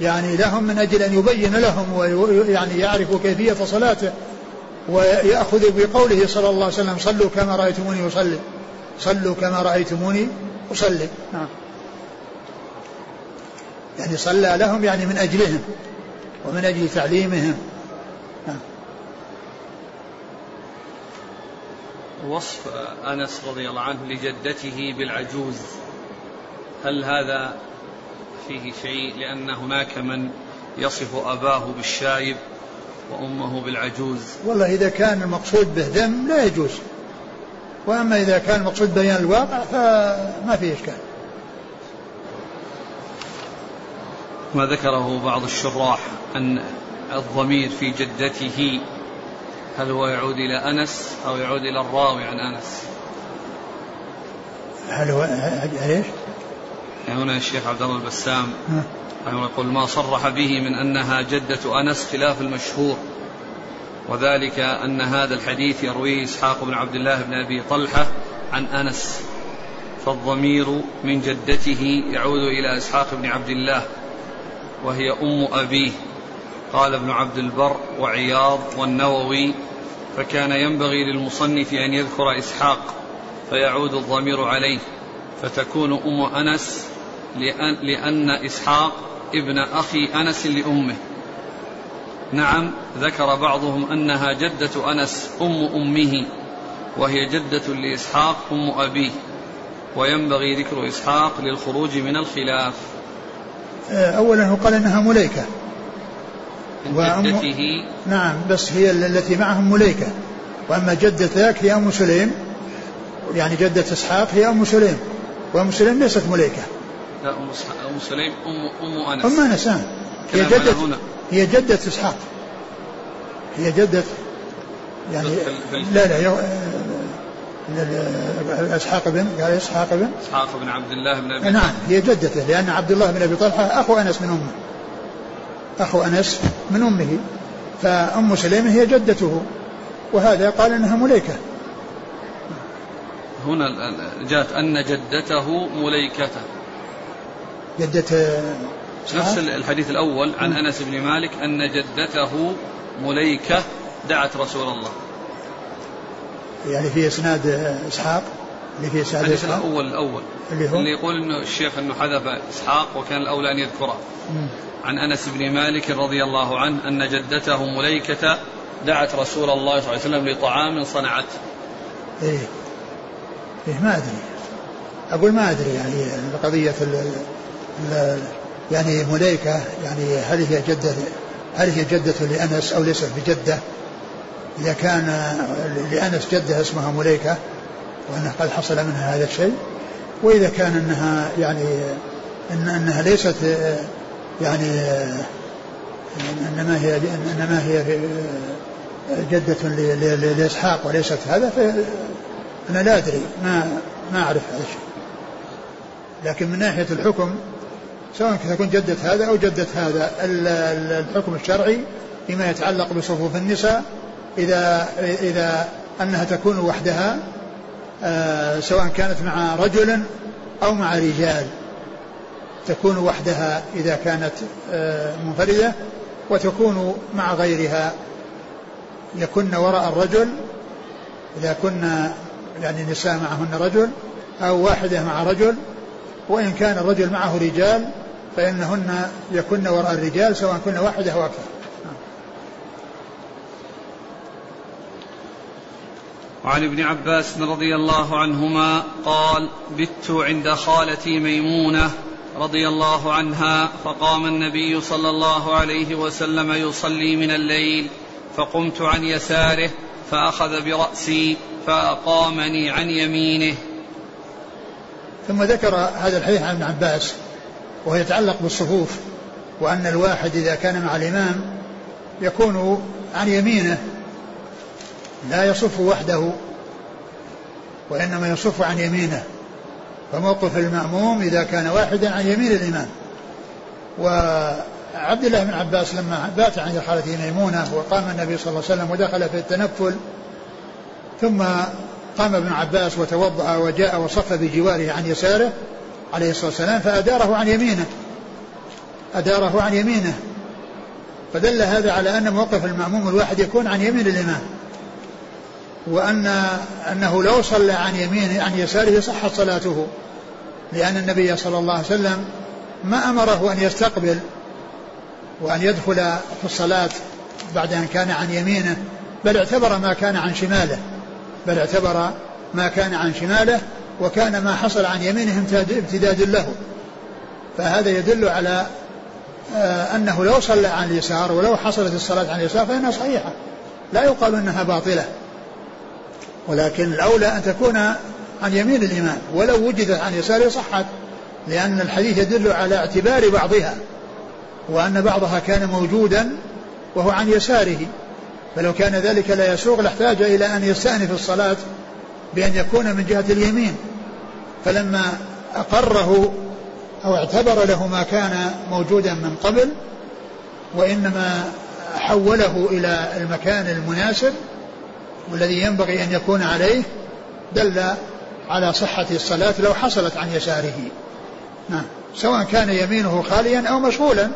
يعني لهم من أجل أن يبين لهم ويعني يعرفوا كيفية صلاته ويأخذ بقوله صلى الله عليه وسلم صلوا كما رأيتموني أصلي. صلوا كما رأيتموني أصلي. نعم. يعني صلى لهم يعني من أجلهم ومن أجل تعليمهم. وصف أنس رضي الله عنه لجدته بالعجوز. هل هذا فيه شيء؟ لأن هناك من يصف أباه بالشايب وأمه بالعجوز. والله إذا كان المقصود به ذم لا يجوز. وأما إذا كان المقصود بيان الواقع فما في إشكال. ما ذكره بعض الشراح أن الضمير في جدته هل هو يعود إلى أنس أو يعود إلى الراوي عن أنس؟ هل هو إيش؟ يعني هنا الشيخ عبد الله البسام يقول ما صرح به من أنها جدة أنس خلاف المشهور وذلك أن هذا الحديث يرويه إسحاق بن عبد الله بن أبي طلحة عن أنس فالضمير من جدته يعود إلى إسحاق بن عبد الله وهي أم أبيه. قال ابن عبد البر وعياض والنووي فكان ينبغي للمصنف أن يذكر إسحاق فيعود الضمير عليه فتكون أم أنس لأن, لأن إسحاق ابن أخي أنس لأمه. نعم ذكر بعضهم أنها جدة أنس أم أمه وهي جدة لإسحاق أم أبيه وينبغي ذكر إسحاق للخروج من الخلاف. أولا قال أنها مليكة. جدته. نعم بس هي التي معهم مليكة. وأما جدة ذاك هي أم سليم. يعني جدة إسحاق هي أم سليم. وأم سليم ليست مليكة. لا أم, أم سليم أم أم أنس. أم أنس نعم هي جدة هي جدة إسحاق. هي جدة يعني لا لا إسحاق بن قال إسحاق بن إسحاق بن عبد الله بن أبي نعم هي جدته لأن عبد الله بن أبي طلحة أخو أنس من أمه. أخو أنس من أمه فأم سليمه هي جدته وهذا قال إنها مليكة. هنا جاءت أن جدته مليكته جدة نفس الحديث الأول عن أنس بن مالك أن جدته مليكة دعت رسول الله. يعني في إسناد إسحاق اللي في إسناد إسحاق. الأول الأول. اللي هو؟ اللي يقول إنه الشيخ إنه حذف إسحاق وكان الأولى أن يذكره. عن أنس بن مالك رضي الله عنه أن جدته مليكة دعت رسول الله صلى الله عليه وسلم لطعام صنعته. إيه إيه ما أدري أقول ما أدري يعني قضية يعني مليكة يعني هل هي جدة هل هي جدة لأنس أو ليست بجدة؟ إذا كان لأنس جدة اسمها مليكة وأنه قد حصل منها هذا الشيء وإذا كان أنها يعني إن أنها ليست يعني إنما هي إنما هي جدة لإسحاق وليست هذا فأنا لا أدري. ما ما أعرف هذا الشيء. لكن من ناحية الحكم سواء تكون جدة هذا أو جدة هذا الحكم الشرعي فيما يتعلق بصفوف النساء إذا إذا أنها تكون وحدها آه، سواء كانت مع رجل أو مع رجال. تكون وحدها إذا كانت آه، منفردة وتكون مع غيرها. يكن وراء الرجل إذا كنا يعني نساء معهن رجل أو واحدة مع رجل وإن كان الرجل معه رجال فإنهن يكن وراء الرجال سواء كن واحدة أو أكثر. وعن ابن عباس رضي الله عنهما قال بت عند خالتي ميمونة رضي الله عنها فقام النبي صلى الله عليه وسلم يصلي من الليل فقمت عن يساره فأخذ برأسي فأقامني عن يمينه. ثم ذكر هذا الحديث عن ابن عباس وهو يتعلق بالصفوف وأن الواحد إذا كان مع الإمام يكون عن يمينه لا يصف وحده وإنما يصف عن يمينه. فموقف المأموم إذا كان واحدا عن يمين الإمام. وعبد الله بن عباس لما بات عند خالته ميمونة وقام النبي صلى الله عليه وسلم ودخل في التنفل ثم قام ابن عباس وتوضأ وجاء وصف بجواره عن يساره عليه الصلاة والسلام فأداره عن يمينه. أداره عن يمينه. فدل هذا على أن موقف المأموم الواحد يكون عن يمين الإمام. وأن أنه لو صلى عن يمينه عن يساره صحت صلاته. لأن النبي صلى الله عليه وسلم ما أمره أن يستقبل وأن يدخل في الصلاة بعد أن كان عن يمينه بل اعتبر ما كان عن شماله بل اعتبر ما كان عن شماله وكان ما حصل عن يمينه امتداد له. فهذا يدل على آه، أنه لو صلى عن اليسار ولو حصلت الصلاة عن اليسار فإنها صحيحة لا يقال أنها باطلة. ولكن الأولى أن تكون عن يمين الإمام ولو وجدت عن يساره صحت لأن الحديث يدل على اعتبار بعضها وأن بعضها كان موجودا وهو عن يساره فلو كان ذلك لا يسوغ لاحتاج إلى أن يستأنف الصلاة بأن يكون من جهة اليمين. فلما أقره أو اعتبر له ما كان موجودا من قبل وإنما حوله إلى المكان المناسب والذي ينبغي أن يكون عليه دل على صحة الصلاة لو حصلت عن يساره. نعم. سواء كان يمينه خاليا أو مشغولا.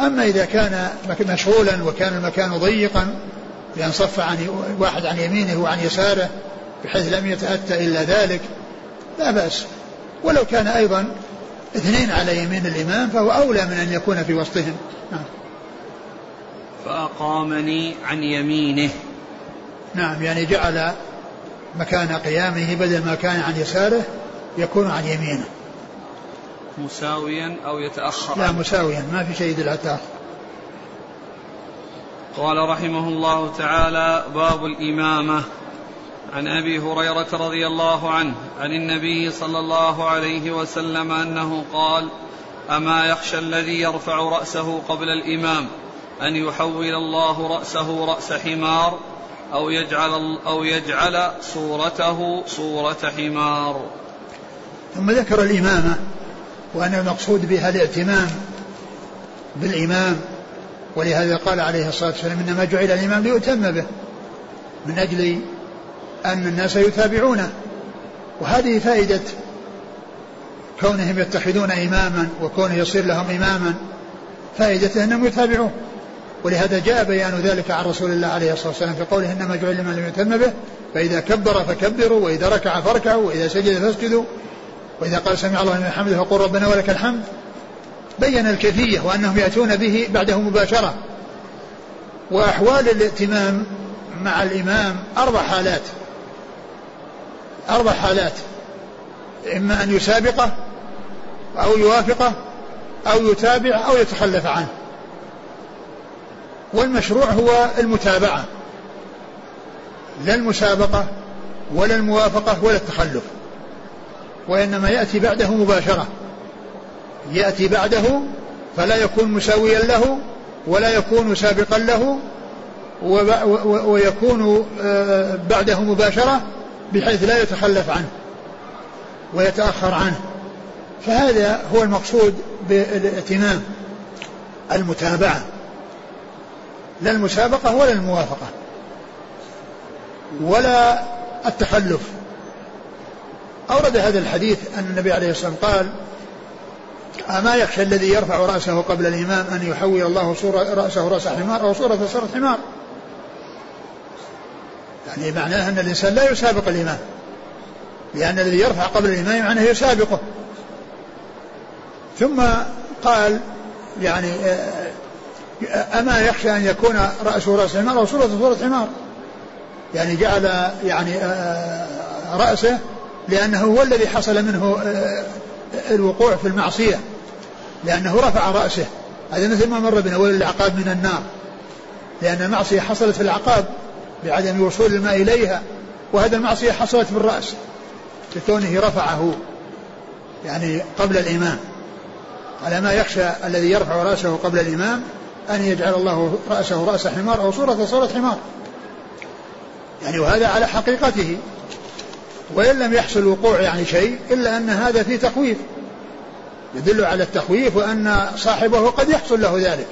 أما إذا كان مشغولا وكان المكان ضيقا بأن صف عن واحد عن يمينه وعن يساره بحيث لم يتأتى إلا ذلك لا بأس. ولو كان أيضا اثنين على يمين الإمام فهو أولى من أن يكون في وسطهم. نعم. فأقامني عن يمينه. نعم. يعني جعل مكان قيامه بدل ما كان عن يساره يكون عن يمينه. مساويا أو يتأخر. لا مساويا ما في شيء يدل على قال رحمه الله تعالى باب الإمامة. عن أبي هريرة رضي الله عنه عن النبي صلى الله عليه وسلم أنه قال أما يخشى الذي يرفع رأسه قبل الإمام أن يحول الله رأسه رأس حمار أو يجعل أو يجعل صورته صورة حمار. ثم ذكر الامامه وأن المقصود بها الاعتمام بالإمام ولهذا قال عليه الصلاة والسلام إنما جعل الإمام ليؤتم به من أجل أن الناس يتابعونه. وهذه فائدة كونهم يتخذون إماما وكونه يصير لهم إماما فائدة أنهم يتابعون ولهذا جاء بيان ذلك عن رسول الله عليه الصلاة والسلام في قوله إنما جعل لمن لم يتم به فإذا كبر فكبروا وإذا ركع فاركعوا وإذا سجد فاسجدوا وإذا قال سمع الله لمن حمده فقل ربنا ولك الحمد. بين الكيفية وأنهم يأتون به بعده مباشرة. وأحوال الائتمام مع الإمام أربع حالات. أربع حالات. إما أن يسابقه أو يوافقه أو يتابع أو يتخلف عنه. والمشروع هو المتابعة. لا المسابقة ولا الموافقة ولا التخلف. وإنما يأتي بعده مباشرة. يأتي بعده فلا يكون مساويا له ولا يكون سابقا له ويكون آه، بعده مباشرة بحيث لا يتخلف عنه ويتأخر عنه. فهذا هو المقصود بالائتمام المتابعة. لا المسابقة ولا الموافقة. ولا التخلف. أورد هذا الحديث أن النبي عليه الصلاة والسلام قال أما يخشى الذي يرفع رأسه قبل الإمام أن يحول الله صورة رأسه رأس حمار أو صورة صورة حمار. يعني معناه أن الإنسان لا يسابق الإمام. لأن الذي يرفع قبل الإمام معناه يسابقه. ثم قال يعني آه، أما يخشى أن يكون رأسه رأس حمار أو صورة صورة حمار يعني جعل يعني آه، رأسه لأنه هو الذي حصل منه آه، الوقوع في المعصية. لأنه رفع رأسه. هذا مثل ما مر بنا ولي العقاب من النار. لأن المعصية حصلت في العقاب بعدم وصول الماء إليها. وهذا المعصية حصلت بالرأس لكونه رفعه. يعني قبل الإمام. على ما يخشى الذي يرفع رأسه قبل الإمام أن يجعل الله رأسه رأس حمار أو صورة صورة حمار. يعني وهذا على حقيقته. وإن لم يحصل وقوع يعني شيء إلا أن هذا فيه تخويف. يدل على التخويف وأن صاحبه قد يحصل له ذلك.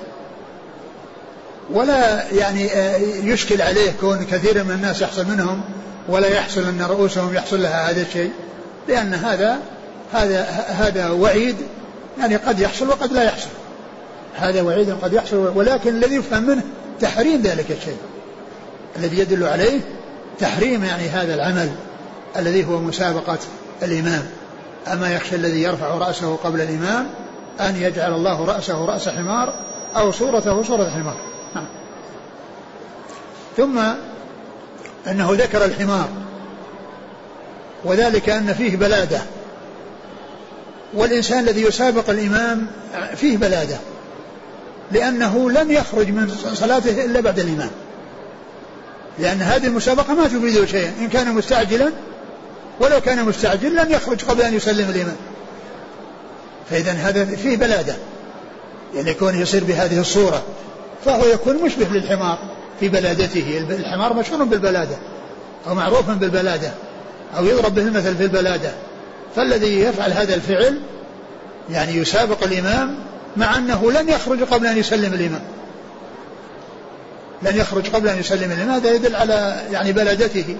ولا يعني آه، يشكل عليه كون كثير من الناس يحصل منهم ولا يحصل أن رؤوسهم يحصل لها هذا الشيء. لأن هذا هذا هذا وعيد يعني قد يحصل وقد لا يحصل. هذا وعيد قد يحصل ولكن الذي يفهم منه تحريم ذلك الشيء. الذي يدل عليه تحريم يعني هذا العمل الذي هو مسابقة الإمام. أما يخشى الذي يرفع رأسه قبل الإمام أن يجعل الله رأسه رأس حمار أو صورته صورة حمار. ثم أنه ذكر الحمار وذلك أن فيه بلادة. والإنسان الذي يسابق الإمام فيه بلادة. لأنه لن يخرج من صلاته إلا بعد الإمام. لأن هذه المسابقة ما تفيده شيئا. إن كان مستعجلا ولو كان مستعجل لن يخرج قبل أن يسلم الإمام. فإذا هذا فيه بلادة يعني كونه يصير بهذه الصورة فهو يكون مشبه للحمار في بلادته. الحمار مشهور بالبلادة أو معروف بالبلادة أو يضرب به المثل في البلادة فالذي يفعل هذا الفعل يعني يسابق الإمام مع أنه لن يخرج قبل أن يسلم الإمام. لن يخرج قبل أن يسلم الإمام. هذا يدل على يعني بلدته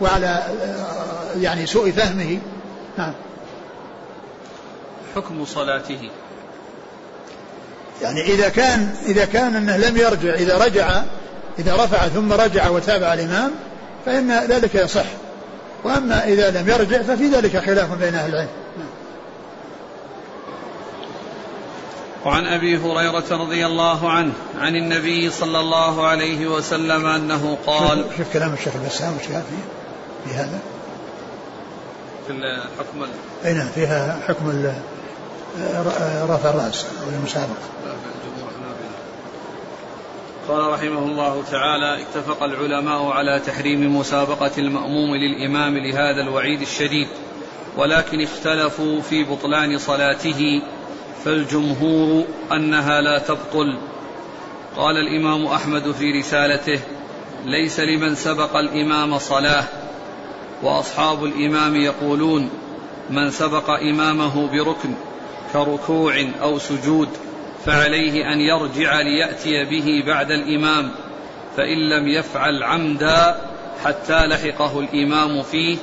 وعلى آه، يعني سوء فهمه. نعم. حكم صلاته. يعني إذا كان إذا كان أنه لم يرجع إذا رجع إذا رفع ثم رجع وتابع الإمام فإن ذلك يصح. وأما إذا لم يرجع ففي ذلك خلاف بين أهل العلم. وعن أبي هريرة رضي الله عنه عن النبي صلى الله عليه وسلم أنه قال شوف, شوف كلام الشيخ البسام في في هذا؟ في الحكم أي نعم فيها حكم رفع الرأس أو المسابقة قال رحمه الله تعالى اتفق العلماء على تحريم مسابقة المأموم للإمام لهذا الوعيد الشديد ولكن اختلفوا في بطلان صلاته فالجمهور أنها لا تبطل. قال الإمام أحمد في رسالته ليس لمن سبق الإمام صلاة. وأصحاب الإمام يقولون من سبق إمامه بركن كركوع أو سجود فعليه أن يرجع ليأتي به بعد الإمام فإن لم يفعل عمدا حتى لحقه الإمام فيه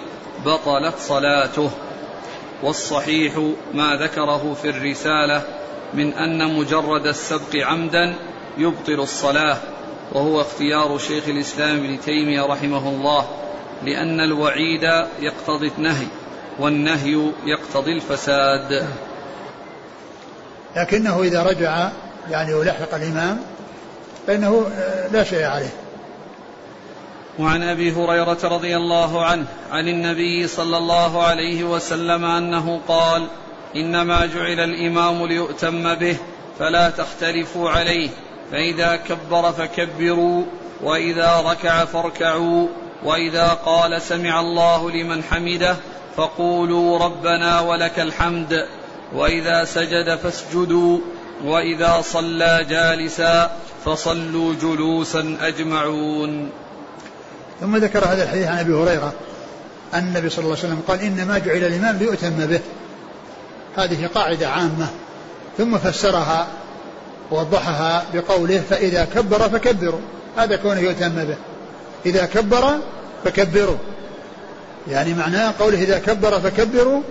بطلت صلاته. والصحيح ما ذكره في الرسالة من أن مجرد السبق عمدا يبطل الصلاة وهو اختيار شيخ الإسلام ابن تيمية رحمه الله لأن الوعيد يقتضي النهي والنهي يقتضي الفساد. لكنه إذا رجع يعني ولحق الإمام فإنه لا شيء عليه. وعن أبي هريرة رضي الله عنه عن النبي صلى الله عليه وسلم أنه قال إنما جعل الإمام ليؤتم به فلا تختلفوا عليه فإذا كبر فكبروا وإذا ركع فاركعوا وإذا قال سمع الله لمن حمده فقولوا ربنا ولك الحمد وإذا سجد فاسجدوا وإذا صلى جالسا فصلوا جلوسا أجمعون. ثم ذكر هذا الحديث عن أبي هريرة. ان النبي صلى الله عليه وسلم قال إنما جعل الإمام ليؤتم به. هذه قاعدة عامة. ثم فسرها ووضحها بقوله فإذا كبر فكبروا. هذا كونه يؤتم به. إذا كبر فكبروا. يعني معناه قوله إذا كبر فكبروا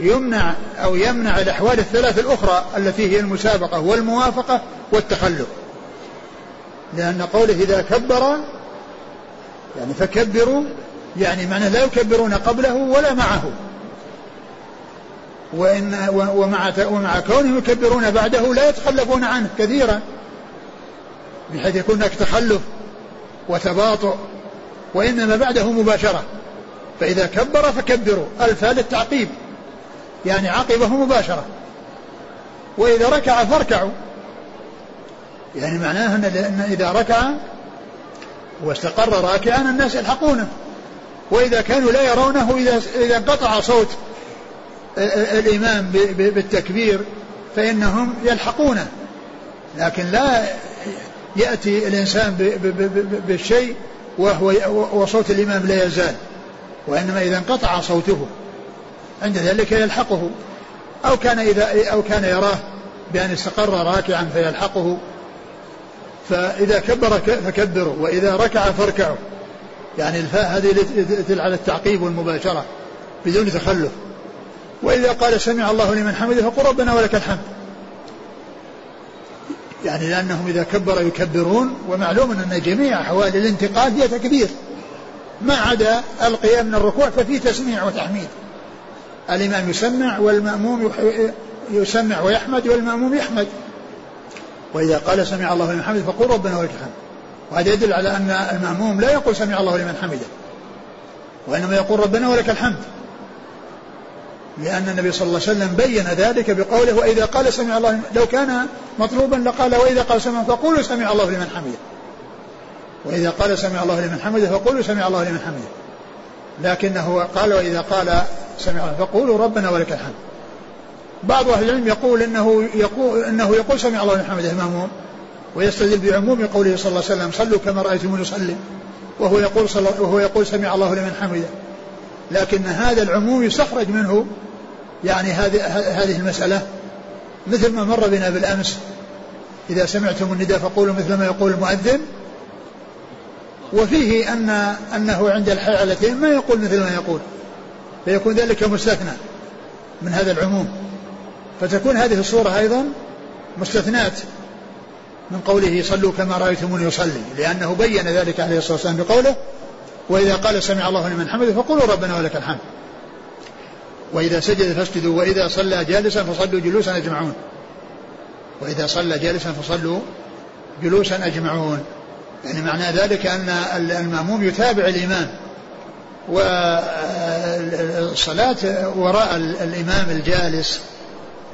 يمنع أو يمنع الأحوال الثلاث الأخرى التي هي المسابقة والموافقة والتخلف. لأن قوله إذا كبر يعني فكبروا يعني معناه لا يكبرون قبله ولا معه. وإن ومع ومع كونهم يكبرون بعده لا يتخلفون عنه كثيرا. بحيث يكون هناك تخلف وتباطؤ وإنما بعده مباشرة. فإذا كبر فكبروا. الفاء للتعقيب يعني عقبه مباشرة. وإذا ركع فاركعوا. يعني معناه أن إذا ركع واستقر راكعا الناس يلحقونه. وإذا كانوا لا يرونه إذا إذا انقطع صوت الإمام بالتكبير فإنهم يلحقونه. لكن لا يأتي الإنسان بالشيء وهو وصوت الإمام لا يزال. وإنما إذا انقطع صوته عند ذلك يلحقه. أو كان إذا أو كان يراه بأن استقر راكعا فيلحقه. فإذا كبر فكبروا وإذا ركع فاركعوا. يعني الفاء هذه تدل على التعقيب والمباشرة بدون تخلف. وإذا قال سمع الله لمن حمده فقل ربنا ولك الحمد. يعني لأنهم إذا كبر يكبرون ومعلوم أن جميع أحوال الانتقال هي تكبير. ما عدا القيام من الركوع ففي تسميع وتحميد. الإمام يسمع والمأموم يسمع ويحمد والمأموم يحمد. وإذا قال سمع الله لمن حمده فقل ربنا ولك الحمد. وهذا يدل على أن المأموم لا يقول سمع الله لمن حمده وإنما يقول ربنا ولك الحمد. لأن النبي صلى الله عليه وسلم بين ذلك بقوله وإذا قال سمع الله لو كان مطلوبا لقال وإذا قال سمع فقولوا سمع الله لمن حمده. وإذا قال سمع الله لمن حمده فقولوا سمع الله لمن حمده. لكنه قال وإذا قال سمع فقولوا ربنا ولك الحمد. بعض أهل العلم يقول إنه يقول إنه يقول سمع الله حمده مأموم ويستدل بعموم قوله صلى الله عليه وسلم صلوا كما رأيتموني يصلي. وهو يقول صلى وهو يقول سمع الله لمن حمده. لكن هذا العموم يستخرج منه يعني هذه هذه المسألة مثل ما مر بنا بالأمس إذا سمعتم النداء فقولوا مثل ما يقول المؤذن. وفيه أن أنه عند الحالتين ما يقول مثل ما يقول فيكون ذلك مستثنى من هذا العموم. فتكون هذه الصورة أيضا مستثنات من قوله صلوا كما رأيتموني يصلي لأنه بين ذلك عليه الصلاة والسلام بقوله وإذا قال سمع الله لمن حمده فقولوا ربنا ولك الحمد. وإذا سجد فاسجدوا وإذا صلى جالسا فصلوا جلوسا أجمعون. وإذا صلى جالسا فصلوا جلوسا أجمعون. يعني معنى ذلك أن المأموم يتابع الإمام والصلاة وراء الإمام الجالس.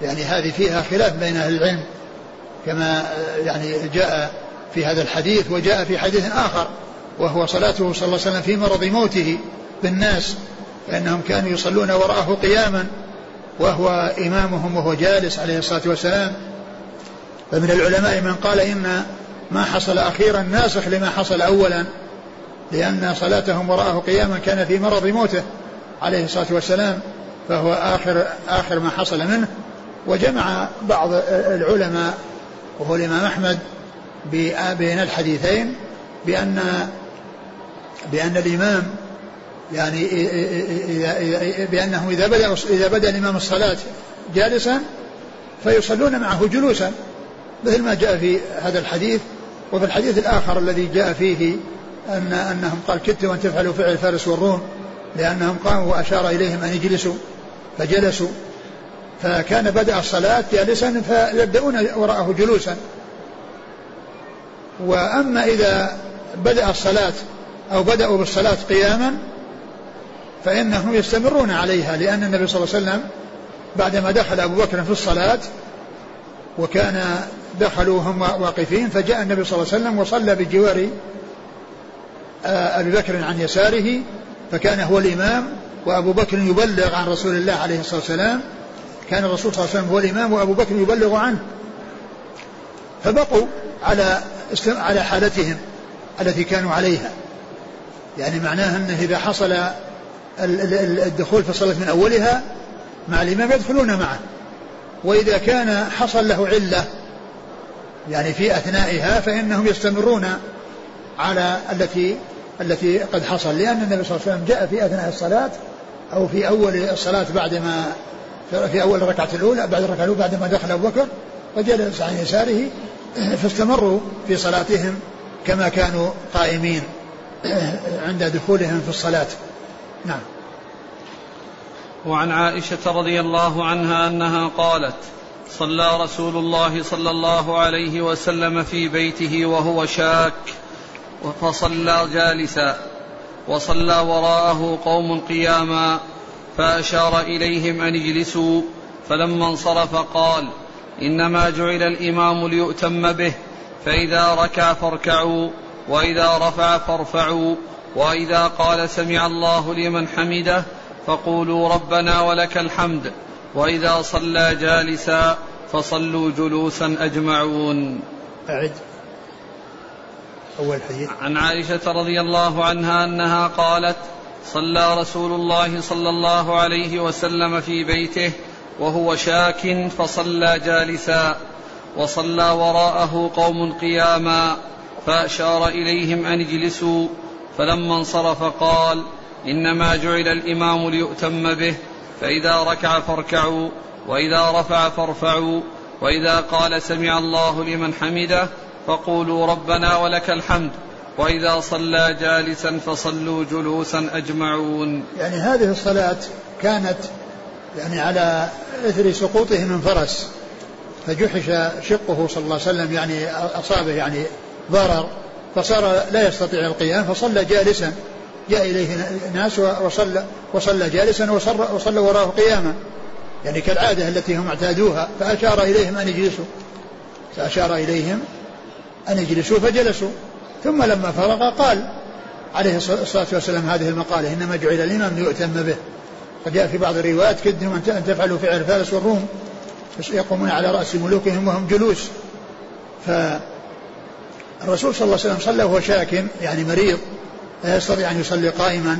يعني هذه فيها خلاف بين أهل العلم كما يعني جاء في هذا الحديث وجاء في حديث آخر وهو صلاته صلى الله عليه وسلم في مرض موته بالناس فإنهم كانوا يصلون وراءه قياما وهو إمامهم وهو جالس عليه الصلاة والسلام. فمن العلماء من قال إن ما حصل أخيرا ناسخ لما حصل أولا لأن صلاتهم وراءه قياما كان في مرض موته عليه الصلاة والسلام فهو آخر آخر ما حصل منه. وجمع بعض العلماء وهو الإمام أحمد بين الحديثين بأن بأن الإمام يعني إذا بأنه إذا بدأ إذا بدأ الإمام الصلاة جالسا فيصلون معه جلوسا مثل ما جاء في هذا الحديث وفي الحديث الآخر الذي جاء فيه أن أنهم قال كدت أن تفعلوا فعل فارس والروم لأنهم قاموا وأشار إليهم أن يجلسوا فجلسوا. فكان بدأ الصلاة جالسا فيبدأون وراءه جلوسا. وأما إذا بدأ الصلاة أو بدأوا بالصلاة قياما فإنهم يستمرون عليها لأن النبي صلى الله عليه وسلم بعدما دخل أبو بكر في الصلاة وكان دخلوا هم واقفين فجاء النبي صلى الله عليه وسلم وصلى بجوار آه، أبي بكر عن يساره فكان هو الإمام وأبو بكر يبلغ عن رسول الله عليه الصلاة والسلام كان الرسول صلى الله عليه وسلم هو الإمام وأبو بكر يبلغ عنه. فبقوا على على حالتهم التي كانوا عليها. يعني معناها أنه إذا حصل الدخول في الصلاة من أولها مع الإمام يدخلون معه. وإذا كان حصل له علة يعني في أثنائها فإنهم يستمرون على التي التي قد حصل. لأن النبي صلى الله عليه وسلم جاء في أثناء الصلاة أو في أول الصلاة بعدما في أول الركعة الأولى بعد الركعة الأولى بعدما دخل أبو بكر وجلس عن يساره فاستمروا في صلاتهم كما كانوا قائمين عند دخولهم في الصلاة. نعم. وعن عائشة رضي الله عنها أنها قالت صلى رسول الله صلى الله عليه وسلم في بيته وهو شاك فصلى جالسا وصلى وراءه قوم قياما فأشار إليهم أن اجلسوا فلما انصرف قال إنما جعل الإمام ليؤتم به فإذا ركع فاركعوا وإذا رفع فارفعوا وإذا قال سمع الله لمن حمده فقولوا ربنا ولك الحمد وإذا صلى جالسا فصلوا جلوسا أجمعون. أعد. أول حديث. عن عائشة رضي الله عنها أنها قالت صلى رسول الله صلى الله عليه وسلم في بيته وهو شاك فصلى جالسا وصلى وراءه قوم قياما فأشار إليهم أن اجلسوا فلما انصرف قال إنما جعل الإمام ليؤتم به فإذا ركع فاركعوا وإذا رفع فارفعوا وإذا قال سمع الله لمن حمده فقولوا ربنا ولك الحمد وإذا صلى جالسا فصلوا جلوسا أجمعون. يعني هذه الصلاة كانت يعني على إثر سقوطه من فرس فجحش شقه صلى الله عليه وسلم يعني أصابه يعني ضرر فصار لا يستطيع القيام فصلى جالسا جاء إليه ناس وصلى وصلى جالسا وصلى, وراءه قياما. يعني كالعادة التي هم اعتادوها فأشار إليهم أن يجلسوا فأشار إليهم أن يجلسوا فجلسوا. ثم لما فرغ قال عليه الصلاة والسلام هذه المقالة إنما جعل الإمام ليؤتم به. فجاء في بعض الروايات كدهم أن تفعلوا فعل فارس والروم يقومون على رأس ملوكهم وهم جلوس. فالرسول صلى الله عليه وسلم صلى وهو شاك يعني مريض لا يستطيع أن يصلي قائما.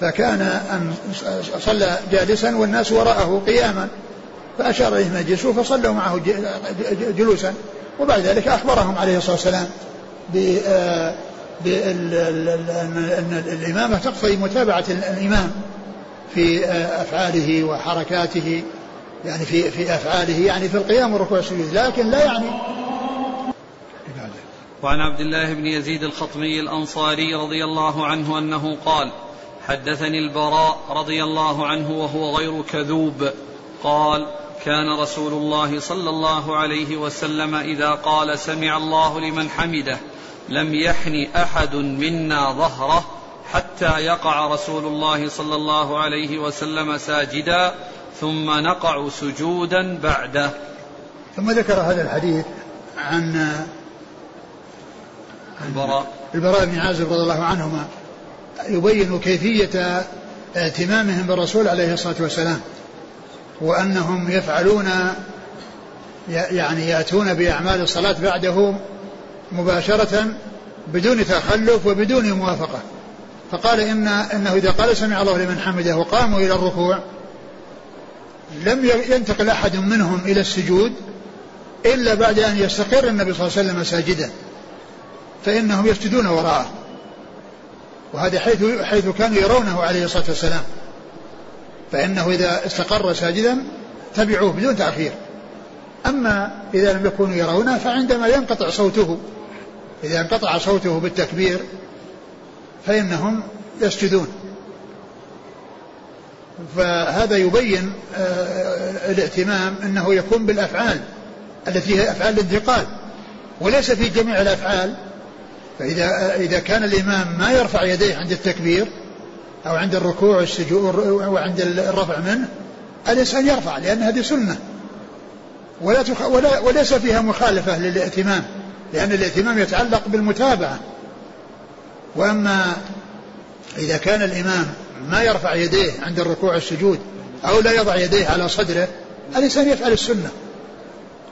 فكان أن صلى جالسا والناس وراءه قياما. فأشار إليهم أن يجلسوا فصلوا معه جلوسا. وبعد ذلك أخبرهم عليه الصلاة والسلام. بأن الإمامة تقتضي متابعة الإمام في أفعاله وحركاته يعني في في أفعاله يعني في القيام والركوع والسجود لكن لا يعني وعن عبد الله بن يزيد الخطمي الأنصاري رضي الله عنه أنه قال حدثني البراء رضي الله عنه وهو غير كذوب. قال كان رسول الله صلى الله عليه وسلم إذا قال سمع الله لمن حمده. لم يحن أحد منا ظهره حتى يقع رسول الله صلى الله عليه وسلم ساجدا ثم نقع سجودا بعده. ثم ذكر هذا الحديث عن البراء. البراء بن عازب رضي الله عنهما. يبين كيفية اهتمامهم بالرسول عليه الصلاة والسلام وأنهم يفعلون يعني يأتون بأعمال الصلاة بعده مباشرة بدون تخلف وبدون موافقة. فقال إن إنه إذا قال سمع الله لمن حمده وقاموا إلى الركوع لم ينتقل أحد منهم إلى السجود إلا بعد أن يستقر النبي صلى الله عليه وسلم ساجدا فإنهم يسجدون وراءه. وهذا حيث حيث كانوا يرونه عليه الصلاة والسلام. فإنه إذا استقر ساجدا تبعوه بدون تأخير. أما إذا لم يكونوا يرونه فعندما ينقطع صوته إذا انقطع صوته بالتكبير فإنهم يسجدون. فهذا يبين آه، الاهتمام أنه يكون بالأفعال التي هي أفعال الانتقال وليس في جميع الأفعال. فإذا إذا كان الإمام ما يرفع يديه عند التكبير أو عند الركوع والسجود وعند الرفع منه الإنسان يرفع لأن هذه سنة. ولا. ولا وليس فيها مخالفة للائتمام لأن الائتمام يتعلق بالمتابعة. وأما إذا كان الإمام ما يرفع يديه عند الركوع والسجود أو لا يضع يديه على صدره الإنسان يفعل السنة.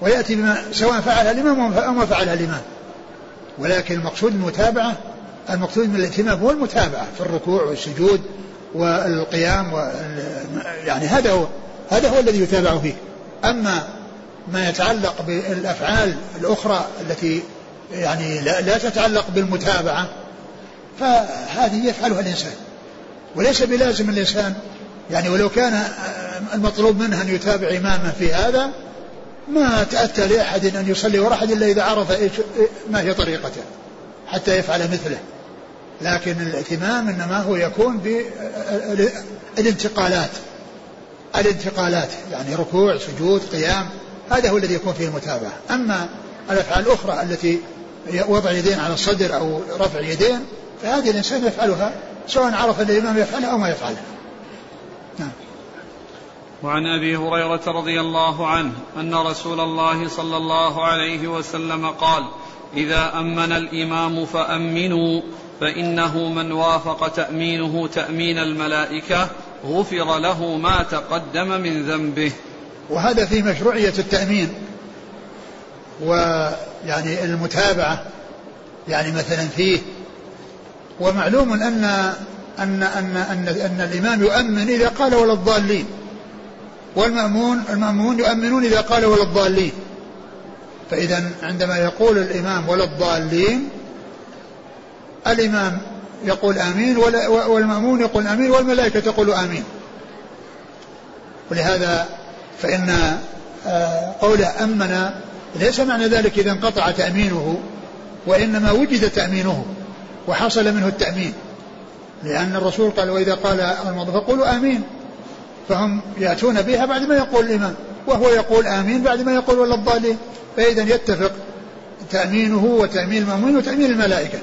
ويأتي بما سواء فعلها الإمام أو ما فعلها الإمام. ولكن المقصود المتابعة المقصود من الاهتمام هو المتابعة في الركوع والسجود والقيام و يعني هذا هو هذا هو الذي يتابع فيه. أما ما يتعلق بالأفعال الأخرى التي يعني لا, لا تتعلق بالمتابعة فهذه يفعلها الإنسان. وليس بلازم الإنسان يعني ولو كان المطلوب منه أن يتابع إمامه في هذا ما تأتى لأحد أن يصلي وراء أحد إلا إذا عرف ما هي طريقته حتى يفعل مثله. لكن الاهتمام إنما هو يكون بالانتقالات الانتقالات يعني ركوع سجود قيام. هذا هو الذي يكون فيه المتابعة. أما الأفعال الأخرى التي وضع يدين على الصدر أو رفع يدين فهذه الإنسان يفعلها سواء عرف الإمام يفعلها أو ما يفعلها نعم. وعن أبي هريرة رضي الله عنه أن رسول الله صلى الله عليه وسلم قال إذا أمن الإمام فأمنوا فإنه من وافق تأمينه تأمين الملائكة غفر له ما تقدم من ذنبه. وهذا في مشروعية التأمين ويعني المتابعة يعني مثلا فيه. ومعلوم أن أن أن أن, أن الإمام يؤمن إذا قال ولا الضالين والمأمون المأمون يؤمنون إذا قال ولا الضالين. فإذا عندما يقول الإمام ولا الضالين الإمام يقول آمين والمأمون يقول آمين والملائكة تقول آمين. ولهذا فإن آه، قوله أمن ليس معنى ذلك إذا انقطع تأمينه وإنما وجد تأمينه وحصل منه التأمين. لأن الرسول قال وإذا قال الموضوع فقولوا آمين فهم يأتون بها بعد ما يقول الإمام وهو يقول آمين بعد ما يقول ولا الضالين. فإذا يتفق تأمينه وتأمين المأمون وتأمين الملائكة.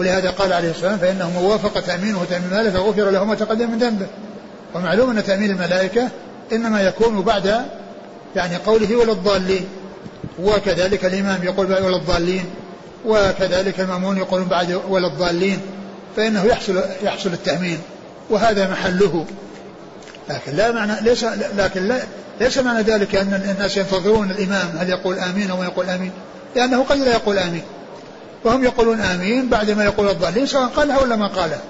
ولهذا قال عليه الصلاة والسلام فإنه من وافق تأمينه وتأمين الملائكة فغفر له ما تقدم من ذنبه. ومعلوم أن تأمين الملائكة إنما يكون بعد يعني قوله ولا الضالين وكذلك الإمام يقول ولا الضالين وكذلك المأمون يقول بعد ولا الضالين فإنه يحصل يحصل التأمين وهذا محله. لكن لا معنى ليس لكن لا ليس معنى ذلك أن الناس ينتظرون الإمام هل يقول آمين أو يقول آمين لأنه قد لا يقول آمين. وهم يقولون آمين بعد ما يقول الضالين سواء قالها ولا ما قالها.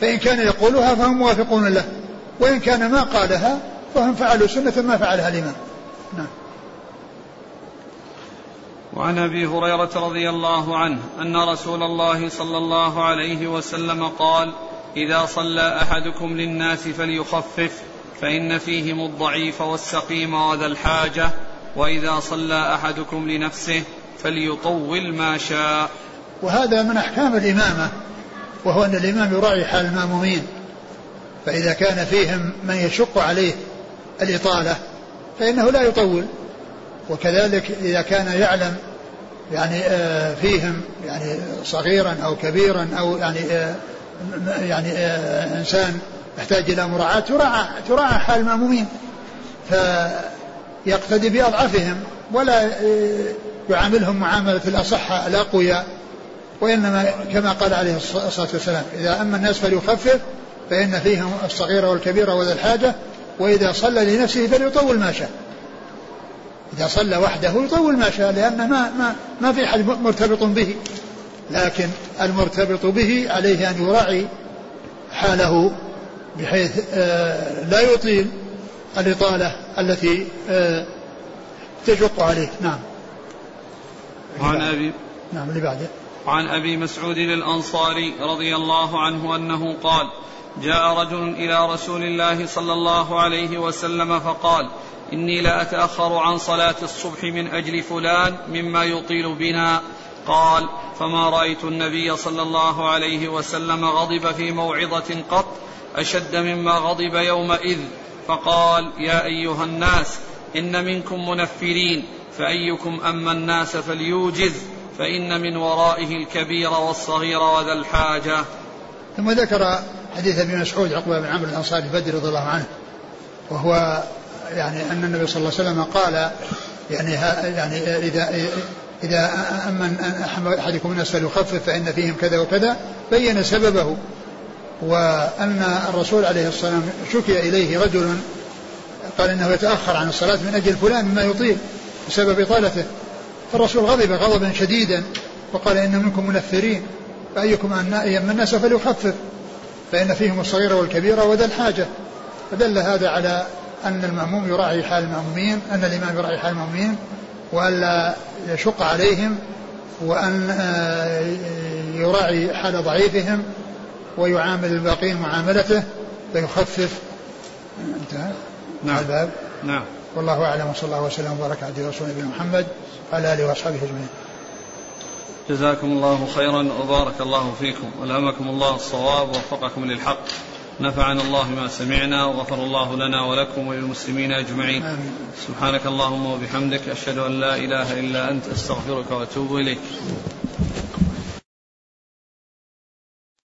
فإن كان يقولها فهم موافقون له وإن كان ما قالها فهم فعلوا سنة ما فعلها الإمام. نعم. وعن أبي هريرة رضي الله عنه أن رسول الله صلى الله عليه وسلم قال إذا صلى أحدكم للناس فليخفف فإن فيهم الضعيف والسقيم وذا الحاجة وإذا صلى أحدكم لنفسه فليطول ما شاء. وهذا من أحكام الإمامة وهو أن الإمام يراعي حال المأمومين فإذا كان فيهم من يشق عليه الإطالة فإنه لا يطول. وكذلك إذا كان يعلم يعني آه، فيهم يعني صغيرا أو كبيرا أو يعني آه، يعني آه، إنسان يحتاج إلى مراعاة تراعى تراعى حال المأمومين. فيقتدي بأضعفهم ولا يعاملهم معاملة الأصحاء الأقوياء وإنما كما قال عليه الصلاة والسلام إذا أما الناس فليخفف فإن فيهم الصغير والكبير وذا الحاجة وإذا صلى لنفسه فليطول ما شاء. إذا صلى وحده يطول ما شاء لأن ما ما ما في أحد مرتبط به. لكن المرتبط به عليه أن يراعي حاله بحيث آه، لا يطيل الإطالة التي آه، تشق عليه. نعم. وعن أبي نعم اللي بعده وعن أبي مسعود الأنصاري رضي الله عنه أنه قال جاء رجل إلى رسول الله صلى الله عليه وسلم فقال إني لأتأخر عن صلاة الصبح من أجل فلان مما يطيل بنا. قال فما رأيت النبي صلى الله عليه وسلم غضب في موعظة قط أشد مما غضب يومئذ. فقال يا أيها الناس إن منكم منفرين فأيكم أما الناس فليوجز فإن من ورائه الكبير والصغير وذا الحاجة. ثم ذكر حديث ابي مسعود عقبة بن عمرو الأنصاري البدري رضي الله عنه وهو يعني أن النبي صلى الله عليه وسلم قال يعني يعني إذا إذا أمن أحدكم الناس فليخفف فإن فيهم كذا وكذا بين سببه وأن الرسول عليه الصلاة والسلام شكي إليه رجل قال إنه يتأخر عن الصلاة من أجل فلان مما يطيل بسبب إطالته. فالرسول غضب غضبا شديدا وقال إن منكم منفرين فأيكم أما الناس فليخفف. فإن فيهم الصغير والكبير وذا الحاجة. فدل هذا على أن المأموم يراعي حال المأمومين أن الإمام يراعي حال المأمومين وألا يشق عليهم وأن آه، يراعي حال ضعيفهم ويعامل الباقين معاملته فيخفف انتهى. نعم. الباب. نعم. والله أعلم وصلى الله وسلم وبارك على رسول نبينا محمد وعلى آله وأصحابه أجمعين. جزاكم الله خيرا وبارك الله فيكم. ولهمكم الله الصواب ووفقكم للحق. نفعنا الله ما سمعنا وغفر الله لنا ولكم وللمسلمين أجمعين. آمين. سبحانك اللهم وبحمدك أشهد أن لا إله إلا أنت أستغفرك وأتوب إليك.